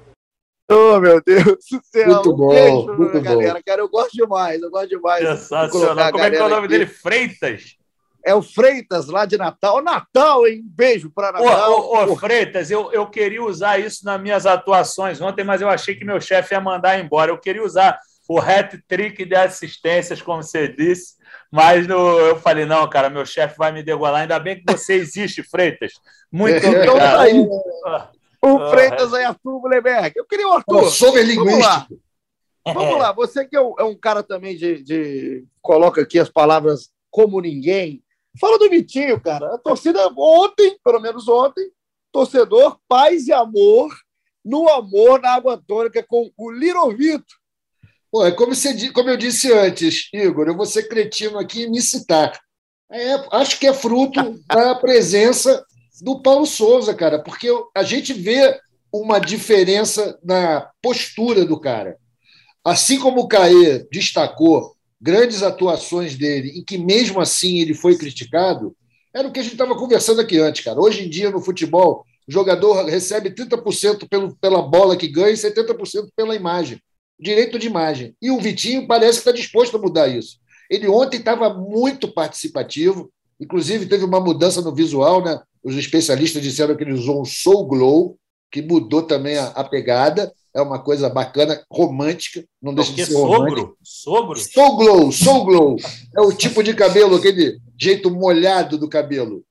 Oh, meu Deus do céu. Muito bom, beijo, muito galera. Cara, eu gosto demais, eu gosto demais. Sensacional. Como é que é o nome aqui. dele? Freitas? é o Freitas lá de Natal. Natal, hein? Beijo para Natal. Ô, ô, ô, Freitas, eu, eu queria usar isso nas minhas atuações ontem, mas eu achei que meu chefe ia mandar embora. Eu queria usar o hat-trick de assistências, como você disse, mas no, eu falei, não, cara, meu chefe vai me degolar. Ainda bem que você existe, Freitas. Muito então, obrigado. Então, aí. O ah, Freitas aí, Arthur Mullenberg. Eu queria o Arthur. Sobre linguístico. Vamos lá, você que é um, é um cara também de, de, coloca aqui as palavras como ninguém. Fala do Vitinho, cara. A torcida ontem, pelo menos ontem, torcedor, paz e amor, no amor na água tônica com o Lirovito. Pô, é como, você, como eu disse antes, Igor, eu vou ser cretino aqui e me citar. É, acho que é fruto da presença do Paulo Souza, cara, porque a gente vê uma diferença na postura do cara. Assim como o Caê destacou grandes atuações dele, em que mesmo assim ele foi criticado, era o que a gente estava conversando aqui antes, cara. Hoje em dia, no futebol, o jogador recebe 30% pelo, pela bola que ganha e 70% pela imagem, direito de imagem. E o Vitinho parece que está disposto a mudar isso. Ele ontem estava muito participativo, inclusive teve uma mudança no visual, né? Os especialistas disseram que ele usou um Soul Glow, que mudou também a, a pegada é uma coisa bacana, romântica, não deixa de ser sogro? romântico. Sogro? Soul glow, soul glow. É o tipo de cabelo, aquele jeito molhado do cabelo.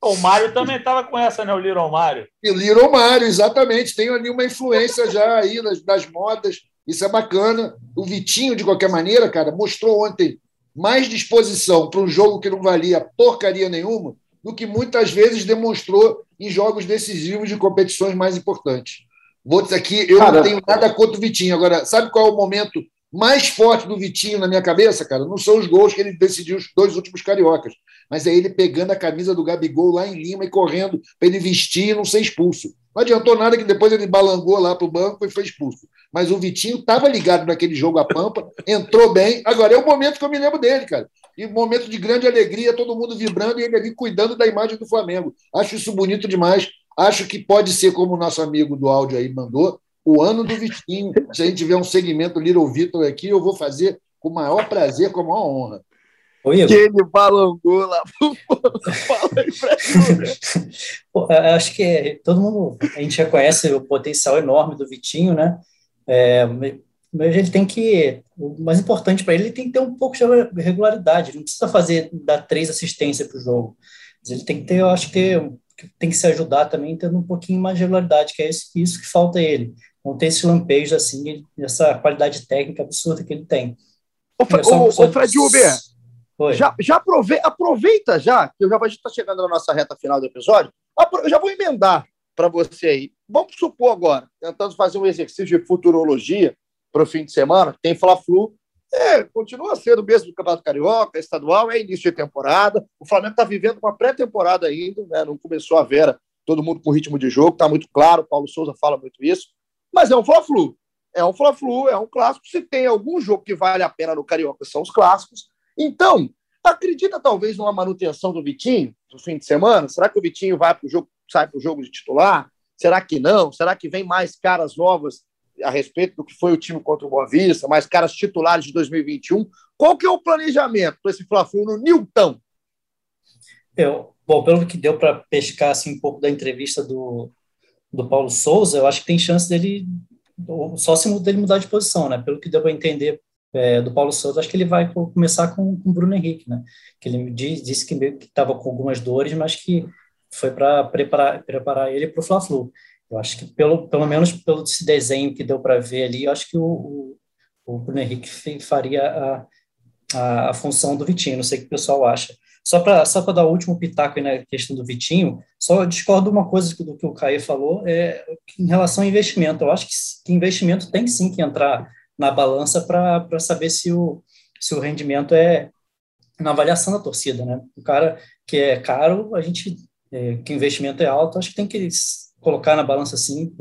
O Mário também estava com essa, né? O Little Mário. E Little Mário, exatamente. Tem ali uma influência já aí das, das modas. Isso é bacana. O Vitinho, de qualquer maneira, cara, mostrou ontem mais disposição para um jogo que não valia porcaria nenhuma do que muitas vezes demonstrou em jogos decisivos de competições mais importantes. Vou dizer aqui, eu cara, não tenho nada contra o Vitinho. Agora, sabe qual é o momento mais forte do Vitinho na minha cabeça, cara? Não são os gols que ele decidiu os dois últimos cariocas, mas é ele pegando a camisa do Gabigol lá em Lima e correndo para ele vestir e não ser expulso. Não adiantou nada que depois ele balangou lá para o banco e foi expulso. Mas o Vitinho estava ligado naquele jogo a Pampa, entrou bem. Agora é o momento que eu me lembro dele, cara. e momento de grande alegria, todo mundo vibrando e ele ali cuidando da imagem do Flamengo. Acho isso bonito demais. Acho que pode ser, como o nosso amigo do áudio aí mandou, o ano do Vitinho. Se a gente tiver um segmento Little Vitor aqui, eu vou fazer com o maior prazer, com a maior honra. Oi, que ele balangou lá. Pra Acho que todo mundo, a gente já conhece o potencial enorme do Vitinho, né? É, mas ele tem que, o mais importante para ele, ele tem que ter um pouco de regularidade. Ele não precisa fazer, dar três assistências para o jogo. Mas ele tem que ter, eu acho que tem que se ajudar também, tendo um pouquinho mais de regularidade, que é isso, isso que falta a ele. Não ter esse lampejo assim, essa qualidade técnica absurda que ele tem. Ô Fred Uber, já, já aproveita, aproveita já, que eu já, está chegando na nossa reta final do episódio, eu já vou emendar para você aí. Vamos supor agora, tentando fazer um exercício de futurologia para o fim de semana, tem Fla-Flu, é, continua sendo o mesmo do Campeonato Carioca, estadual, é início de temporada. O Flamengo está vivendo uma pré-temporada ainda, né? não começou a Vera, todo mundo com ritmo de jogo, está muito claro, Paulo Souza fala muito isso, mas é um Fla-Flu. É um Fla-Flu, é um clássico. Se tem algum jogo que vale a pena no Carioca, são os clássicos. Então, acredita talvez numa manutenção do Vitinho no fim de semana? Será que o Vitinho vai para o jogo, sai para o jogo de titular? Será que não? Será que vem mais caras novas a respeito do que foi o time contra o Boa Vista, mais caras titulares de 2021? Qual que é o planejamento para esse Fla-Flu no Newton? Eu, bom, pelo que deu para pescar assim, um pouco da entrevista do, do Paulo Souza, eu acho que tem chance dele só se dele mudar de posição, né? Pelo que deu para entender é, do Paulo Souza, acho que ele vai começar com, o Bruno Henrique, né? Que ele disse que estava com algumas dores, mas que foi para preparar, preparar ele para o Fla-Flu. Eu acho que, pelo, pelo menos pelo desenho que deu para ver ali, eu acho que o, o, o Bruno Henrique faria a, a, a, função do Vitinho. Não sei o que o pessoal acha. Só para só dar o último pitaco na questão do Vitinho, só discordo uma coisa do que o Caio falou é em relação ao investimento. Eu acho que, que investimento tem sim que entrar na balança para saber se o, se o rendimento é na avaliação da torcida, né? O cara que é caro, a gente é, que o investimento é alto, acho que tem que colocar na balança assim,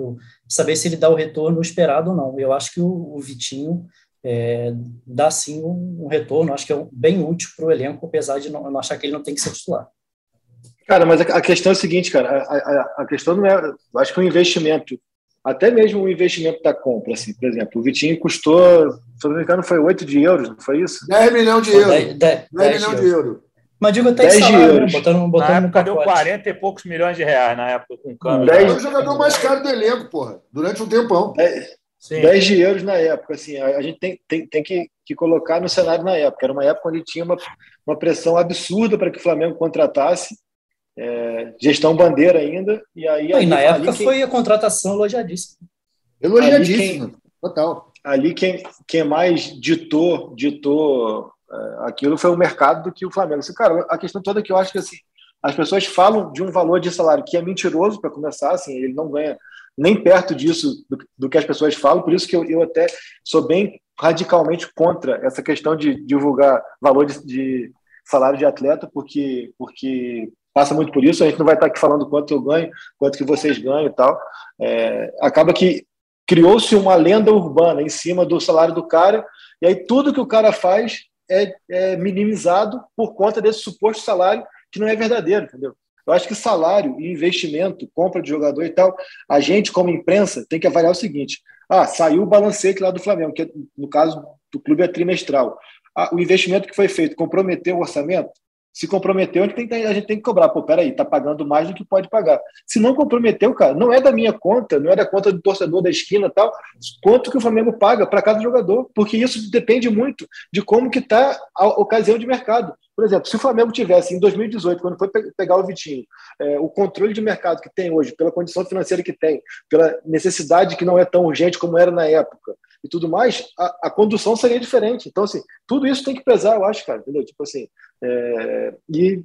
saber se ele dá o retorno esperado ou não. Eu acho que o, o Vitinho é, dá sim um, um, retorno, acho que é bem útil para o elenco, apesar de não, não, achar que ele não tem que ser titular. Cara, mas a, a questão é a seguinte, cara, a, a, a questão não é, acho que o investimento até mesmo o investimento da compra, assim, por exemplo, o Vitinho custou, se não me engano, foi 8 de euros, não foi isso? 10 milhões de euros. 10, 10, 10 milhões de euros. Mas digo até 10 salário, né? euros. Né? Botando, botando na época deu 40 e poucos milhões de reais na época com o câmbio. 10... Foi o jogador mais caro do elenco, porra, durante um tempão. 10, 10 de euros na época, assim, a, a gente tem, tem, tem que, que colocar no cenário na época. Era uma época onde tinha uma, uma pressão absurda para que o Flamengo contratasse é, gestão bandeira ainda. E aí, e na época quem... foi a contratação elogiadíssima. Elogiadíssimo, quem, total. Ali quem, quem mais ditou, ditou é, aquilo foi o mercado do que o Flamengo. Assim, cara, a questão toda é que eu acho que assim, as pessoas falam de um valor de salário que é mentiroso para começar, assim, ele não ganha nem perto disso do, do, que as pessoas falam, por isso que eu, eu até sou bem radicalmente contra essa questão de divulgar valor de, de salário de atleta, porque, porque passa muito por isso. A gente não vai estar aqui falando quanto eu ganho, quanto que vocês ganham e tal. É, acaba que criou-se uma lenda urbana em cima do salário do cara, e aí tudo que o cara faz é, é minimizado por conta desse suposto salário que não é verdadeiro, entendeu? Eu acho que salário e investimento, compra de jogador e tal, a gente, como imprensa, tem que avaliar o seguinte: ah, saiu o balancete lá do Flamengo, que no caso do clube é trimestral. Ah, o investimento que foi feito comprometeu o orçamento? Se comprometeu, a gente, tem, a gente tem que cobrar. Pô, peraí, tá pagando mais do que pode pagar. Se não comprometeu, cara, não é da minha conta, não é da conta do torcedor da esquina tal, quanto que o Flamengo paga para cada jogador, porque isso depende muito de como que tá a ocasião de mercado. Por exemplo, se o Flamengo tivesse em 2018, quando foi pegar o Vitinho, é, o controle de mercado que tem hoje, pela condição financeira que tem, pela necessidade que não é tão urgente como era na época, e tudo mais, a, a, condução seria diferente. Então, assim, tudo isso tem que pesar, eu acho, cara, entendeu? Tipo assim, é, e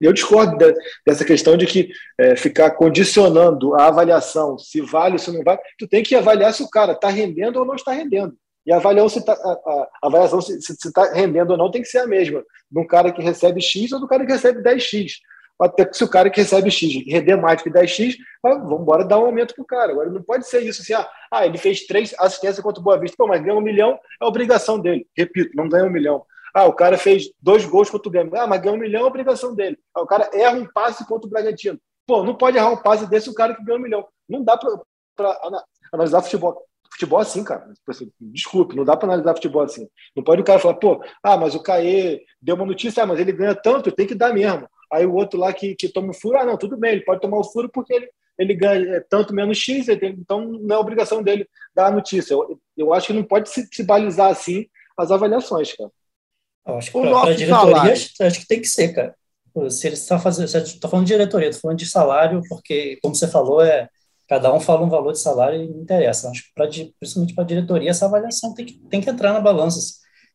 eu discordo de, dessa questão de que é, ficar condicionando a avaliação, se vale ou se não vale, tu tem que avaliar se o cara está rendendo ou não está rendendo. E avaliar se tá, a, avaliação se está rendendo ou não tem que ser a mesma, de um cara que recebe X ou do cara que recebe 10X. Até que se o cara que recebe X render mais que 10X, vamos embora dar um aumento para o cara. Agora não pode ser isso assim, ah, ah, ele fez três assistências contra o Boa Vista, pô, mas ganha um milhão, é obrigação dele. Repito, não ganha um milhão. Ah, o cara fez dois gols contra o Grêmio. Ah, mas ganhou um milhão é obrigação dele. Ah, o cara erra um passe contra o Bragantino. Pô, não pode errar um passe desse o cara que ganhou um milhão. Não dá para analisar futebol. Futebol assim, cara. Tipo assim, desculpe, não dá para analisar futebol assim. Não pode o cara falar, pô, ah, mas o Caê deu uma notícia, ah, mas ele ganha tanto, tem que dar mesmo. Aí o outro lá que, que toma o furo, ah, não, tudo bem, ele pode tomar o furo porque ele, ele ganha é, tanto menos X, tem, então não é obrigação dele dar a notícia. Eu, eu acho que não pode se, se balizar assim as avaliações, cara. Eu acho que para a diretoria, acho que tem que ser, cara. Se ele está fazendo, está falando de diretoria, estou falando de salário, porque, como você falou, é cada um fala um valor de salário e não interessa. Acho que, pra, principalmente para a diretoria, essa avaliação tem que, tem que entrar na balança.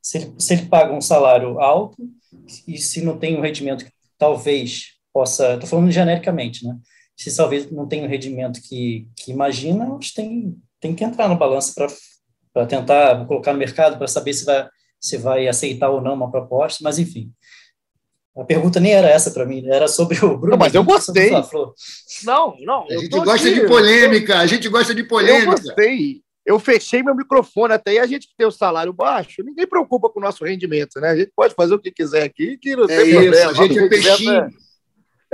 Se ele, se ele paga um salário alto e se não tem um rendimento que talvez possa. Estou falando genericamente, né? Se talvez não tem um rendimento que, que imagina, acho que tem, tem que entrar na balança para tentar colocar no mercado, para saber se vai se vai aceitar ou não uma proposta, mas enfim. A pergunta nem era essa para mim, era sobre o Bruno. Não, mas eu gostei. Não, não. A gente gosta aqui. de polêmica, a gente gosta de polêmica. Eu gostei. Eu fechei meu microfone até aí. A gente que tem o salário baixo, ninguém preocupa com o nosso rendimento, né? A gente pode fazer o que quiser aqui, que não é tem isso, problema. A gente é peixinho.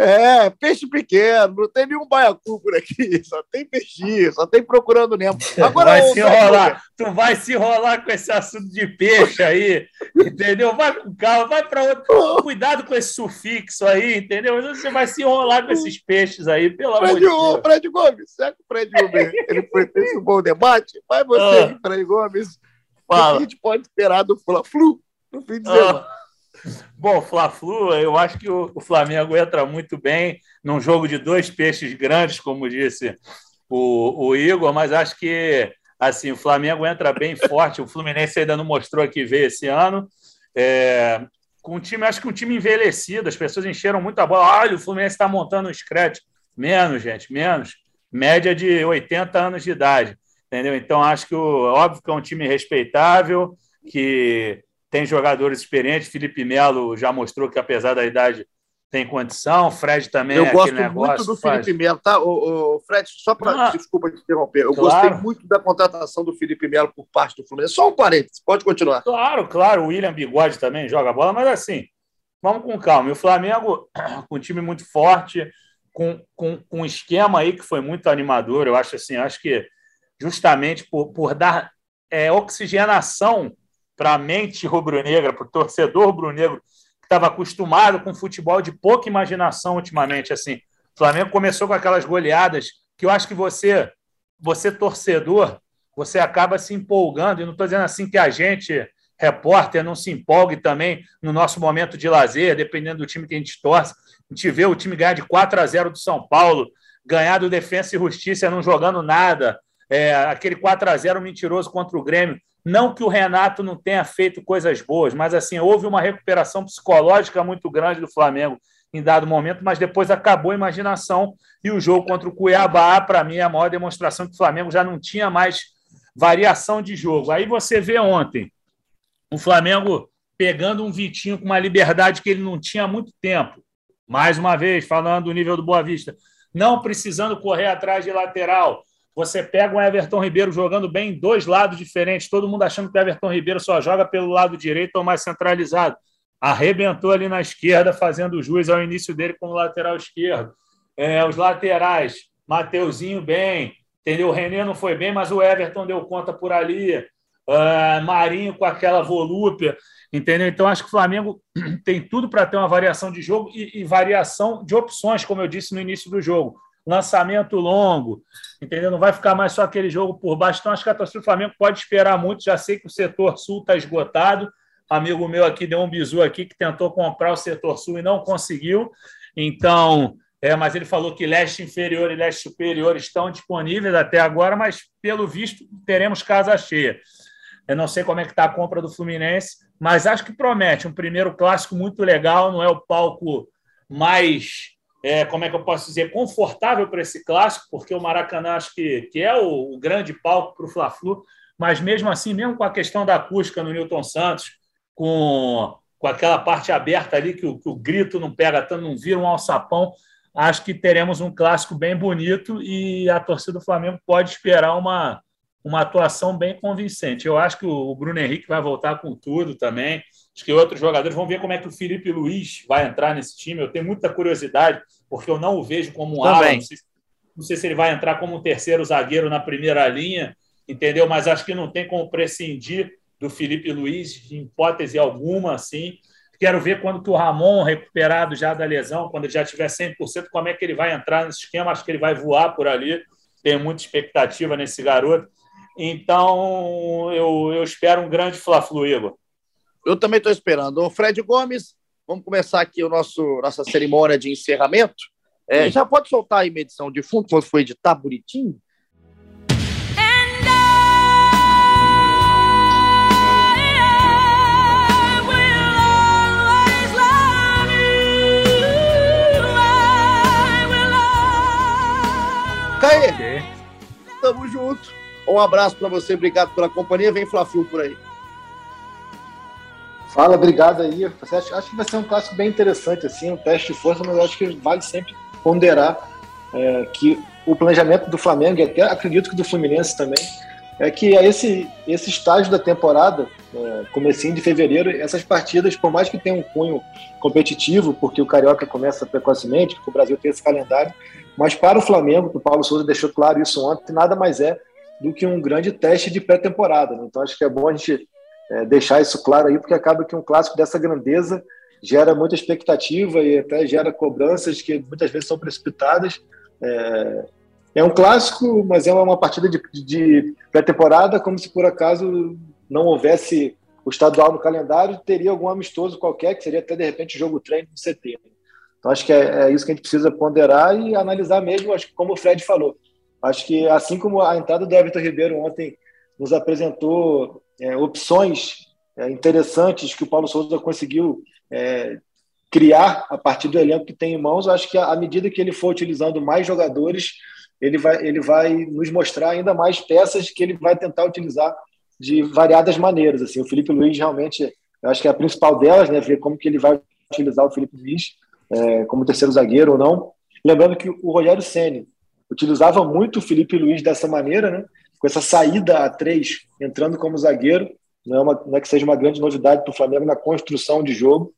É, peixe pequeno, não tem nenhum baiacu por aqui, só tem peixinho, só tem procurando Nemo. Agora vai se enrolar, tu vai se enrolar com esse assunto de peixe aí, entendeu? Vai com calma, vai para outro. Cuidado com esse sufixo aí, entendeu? Você vai se enrolar com esses peixes aí, pelo Fred, amor de Deus. Fred Gomes, será que o Fred Gomes ele foi, fez um bom debate? Vai você, ah. Fred Gomes. Fala. O que a gente pode esperar do Fla-Flu no fim de ah. semana? Ah. Bom, Fla-Flu, eu acho que o, Flamengo entra muito bem num jogo de dois peixes grandes, como disse o, o Igor, mas acho que assim o Flamengo entra bem forte. O Fluminense ainda não mostrou que veio esse ano. É, com um time, acho que um time envelhecido, as pessoas encheram muito a bola. Olha, o Fluminense está montando um scratch. Menos, gente, menos. Média de 80 anos de idade. Entendeu? Então, acho que óbvio que é um time respeitável, que tem jogadores experientes. Felipe Melo já mostrou que, apesar da idade, tem condição. Fred também eu é gosto muito do faz... Felipe Melo, tá? O, o Fred, só para. Desculpa te interromper. Eu claro. gostei muito da contratação do Felipe Melo por parte do Fluminense. Só um parênteses, pode continuar. Claro, claro. O William Bigode também joga bola, mas assim, vamos com calma. E o Flamengo, com um time muito forte, com, com, com um esquema aí que foi muito animador. Eu acho assim, acho que justamente por, por dar é, oxigenação para a mente rubro-negra, para o torcedor rubro-negro, que estava acostumado com futebol de pouca imaginação ultimamente. assim. O Flamengo começou com aquelas goleadas que eu acho que você, você torcedor, você acaba se empolgando. E não estou dizendo assim que a gente, repórter, não se empolgue também no nosso momento de lazer, dependendo do time que a gente torce. A gente vê o time ganhar de 4 a 0 do São Paulo, ganhar do Defensa e Justiça não jogando nada, é, aquele 4 a 0 mentiroso contra o Grêmio. Não que o Renato não tenha feito coisas boas, mas assim, houve uma recuperação psicológica muito grande do Flamengo em dado momento, mas depois acabou a imaginação e o jogo contra o Cuiabá, para mim, é a maior demonstração que o Flamengo já não tinha mais variação de jogo. Aí você vê ontem o Flamengo pegando um Vitinho com uma liberdade que ele não tinha há muito tempo. Mais uma vez, falando do nível do Boa Vista, não precisando correr atrás de lateral, você pega o Everton Ribeiro jogando bem em dois lados diferentes, todo mundo achando que o Everton Ribeiro só joga pelo lado direito ou mais centralizado. Arrebentou ali na esquerda, fazendo jus ao início dele como lateral esquerdo. É, os laterais, Mateuzinho bem, entendeu? O René não foi bem, mas o Everton deu conta por ali. Uh, Marinho com aquela volúpia, entendeu? Então acho que o Flamengo tem tudo para ter uma variação de jogo e, e variação de opções, como eu disse no início do jogo lançamento longo, entendeu? Não vai ficar mais só aquele jogo por baixo. Então, acho que a torcida do Flamengo pode esperar muito. Já sei que o setor sul está esgotado. Amigo meu aqui deu um bizu aqui que tentou comprar o setor sul e não conseguiu. Então, é, mas ele falou que leste inferior e leste superior estão disponíveis até agora, mas pelo visto teremos casa cheia. Eu não sei como é que está a compra do Fluminense, mas acho que promete um primeiro clássico muito legal. Não é o palco mais é, como é que eu posso dizer, confortável para esse clássico, porque o Maracanã acho que, que é o, o grande palco para o Fla-Flu, mas mesmo assim, mesmo com a questão da acústica no Newton Santos, com, com aquela parte aberta ali, que o, que o grito não pega tanto, não vira um alçapão, acho que teremos um clássico bem bonito e a torcida do Flamengo pode esperar uma, uma atuação bem convincente. Eu acho que o Bruno Henrique vai voltar com tudo também. Acho que outros jogadores vão ver como é que o Felipe Luiz vai entrar nesse time. Eu tenho muita curiosidade, porque eu não o vejo como um ala. Não sei, não sei se ele vai entrar como um terceiro zagueiro na primeira linha, entendeu? Mas acho que não tem como prescindir do Felipe Luiz, em hipótese alguma, assim. Quero ver quando que o Ramon, recuperado já da lesão, quando ele já tiver 100%, como é que ele vai entrar nesse esquema. Acho que ele vai voar por ali. Tenho muita expectativa nesse garoto. Então, eu, eu espero um grande Fla-Flu, Igor. Eu também estou esperando. O Fred Gomes, vamos começar aqui o nosso nossa cerimônia de encerramento. É, já pode soltar aí medição de fundo, quando for editar bonitinho? Caê, okay. tamo junto. Um abraço para você, obrigado pela companhia. Vem Fla-Flu por aí. Fala, obrigado aí. Acho, acho que vai ser um clássico bem interessante, assim, um teste de força, mas acho que vale sempre ponderar é, que o planejamento do Flamengo, e até acredito que do Fluminense também, é que a esse, esse estágio da temporada, é, comecinho de fevereiro, essas partidas, por mais que tenham um cunho competitivo, porque o Carioca começa precocemente, porque o Brasil tem esse calendário, mas para o Flamengo, o Paulo Souza deixou claro isso ontem, nada mais é do que um grande teste de pré-temporada. Né? Então acho que é bom a gente é, deixar isso claro aí, porque acaba que um clássico dessa grandeza gera muita expectativa e até gera cobranças que muitas vezes são precipitadas. É, é um clássico, mas é uma partida de, de pré-temporada, como se por acaso não houvesse o estadual no calendário, teria algum amistoso qualquer, que seria até de repente jogo treino no CT. Então acho que é, é isso que a gente precisa ponderar e analisar mesmo, acho como o Fred falou. Acho que assim como a entrada do Everton Ribeiro ontem nos apresentou é, opções é, interessantes que o Paulo Souza conseguiu é, criar a partir do elenco que tem em mãos, acho que à medida que ele for utilizando mais jogadores, ele vai, ele vai nos mostrar ainda mais peças que ele vai tentar utilizar de variadas maneiras. Assim, o Felipe Luiz realmente, eu acho que é a principal delas, né, ver como que ele vai utilizar o Felipe Luiz é, como terceiro zagueiro ou não. Lembrando que o Rogério Ceni utilizava muito o Felipe Luiz dessa maneira, né? Com essa saída a três, entrando como zagueiro. Não é, uma, não é que seja uma grande novidade para o Flamengo na construção de jogo,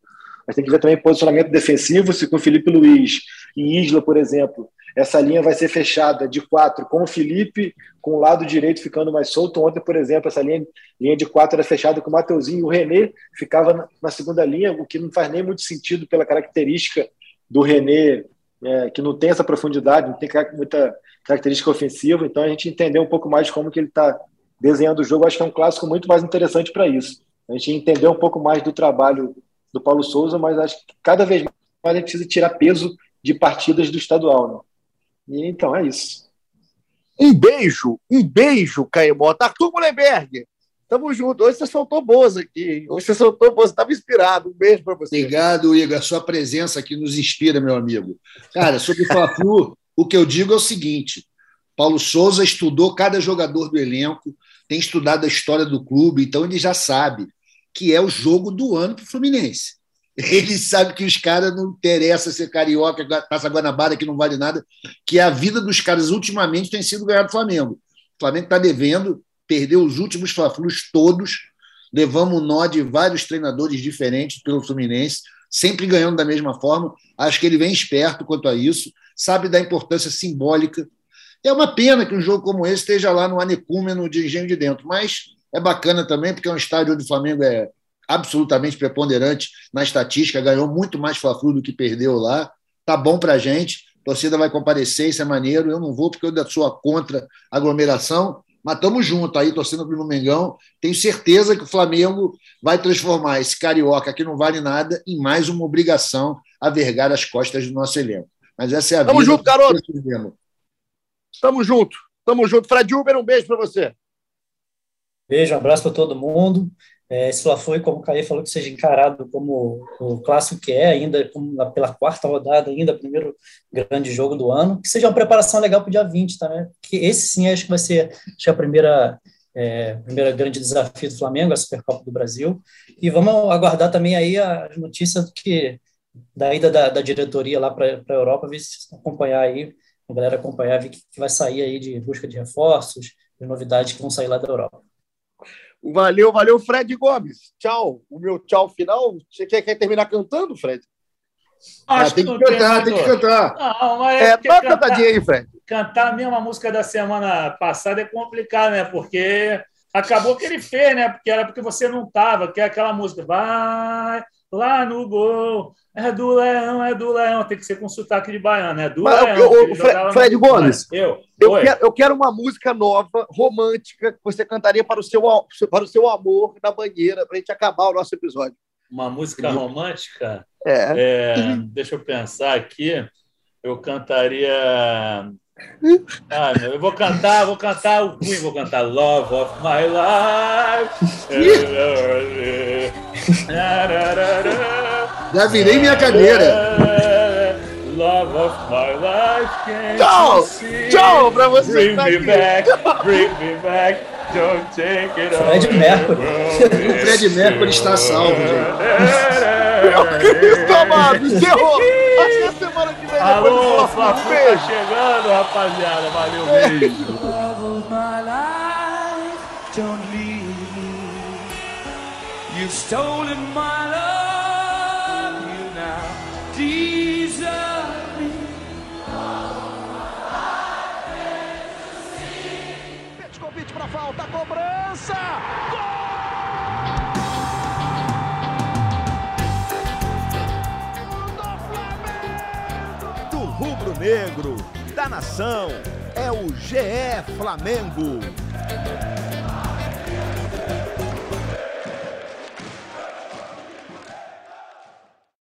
mas tem que ver também posicionamento defensivo, se com Felipe Luiz e Isla, por exemplo, essa linha vai ser fechada de quatro com o Felipe, com o lado direito ficando mais solto. Ontem, por exemplo, essa linha, linha de quatro era fechada com o Mateuzinho o René ficava na, na segunda linha, o que não faz nem muito sentido pela característica do René é, que não tem essa profundidade, não tem muita característica ofensiva, então a gente entender um pouco mais como que ele está desenhando o jogo, acho que é um clássico muito mais interessante para isso. A gente entender um pouco mais do trabalho do Paulo Souza, mas acho que cada vez mais a gente precisa tirar peso de partidas do estadual. Né? E, então é isso. Um beijo, um beijo, Caemota. Arthur Mullenberg, Tamo junto. Hoje você soltou boas aqui. Hoje você soltou boas. Estava inspirado. Um beijo para você. Obrigado, Igor. A sua presença aqui nos inspira, meu amigo. Cara, sobre o Fla-Flu, o que eu digo é o seguinte: Paulo Souza estudou cada jogador do elenco, tem estudado a história do clube, então ele já sabe que é o jogo do ano para o Fluminense. Ele sabe que os caras não interessa ser carioca, passa Guanabara, que não vale nada, que a vida dos caras ultimamente tem sido ganhar do Flamengo. O Flamengo está devendo, perdeu os últimos Fla-Flus todos, levamos o nó de vários treinadores diferentes pelo Fluminense, sempre ganhando da mesma forma. Acho que ele vem esperto quanto a isso, sabe da importância simbólica. É uma pena que um jogo como esse esteja lá no Anecúmeno de Engenho de Dentro, mas é bacana também, porque é um estádio onde o Flamengo é absolutamente preponderante na estatística, ganhou muito mais Fla-Flu do que perdeu lá. Tá bom para a gente, a torcida vai comparecer, isso é maneiro. Eu não vou porque eu sou contra aglomeração, mas estamos juntos aí, torcendo pelo Mengão. Tenho certeza que o Flamengo vai transformar esse carioca que não vale nada em mais uma obrigação a vergar as costas do nosso elenco. Mas essa é a Tamo vida. junto, garoto. Tamo junto. Tamo junto. Fred Uber, um beijo para você. Beijo, um abraço para todo mundo. É, esse lá foi, como o Caí falou, que seja encarado como o clássico que é, ainda pela quarta rodada, ainda primeiro grande jogo do ano, que seja uma preparação legal para o dia 20, tá, né? Que esse sim acho que vai ser acho que a primeira, é, primeira grande desafio do Flamengo, a Supercopa do Brasil. E vamos aguardar também aí as notícias do que da ida da, da diretoria lá para a Europa, ver se acompanhar aí, a galera acompanhar, ver o que vai sair aí de busca de reforços, de novidades que vão sair lá da Europa. Valeu, valeu, Fred Gomes. Tchau. O meu tchau final. Você quer, quer terminar cantando, Fred? Ah, tem que cantar, tem que cantar. Não, mas É, é, dá uma cantar, cantadinha aí, Fred. cantar a mesma música da semana passada é complicado, né? Porque acabou que ele fez, né? Porque era porque você não tava, que é aquela música, vai lá no gol, é do Leão, é do Leão, tem que ser com sotaque de baiano, é do Mas, Leão. ô, ô, que Fre- jogava no- Fred Gomes, eu, Eu quero, eu quero uma música nova, romântica, que você cantaria para o seu, para o seu amor na banheira, para a gente acabar o nosso episódio. uma música romântica. É. É, deixa eu pensar aqui. Eu cantaria. Ah, eu vou cantar, vou cantar o Queen, vou cantar Love of My Life. Já virei minha cadeira. Love of my life. can't Tchau! Tchau pra você Bring tá me aqui. back, bring me back. Don't take it Fred away Mercury. me. O Fred Mercury está salvo, gente. Meu Cristo amado, encerrou! Até semana que vem. depois do Alô, próximo. Flafu Beijo. tá chegando, rapaziada. Valeu, beijo. You've stolen my love, you now desert me. Para falta, cobrança! do rubro-negro, da nação, é o GE Flamengo.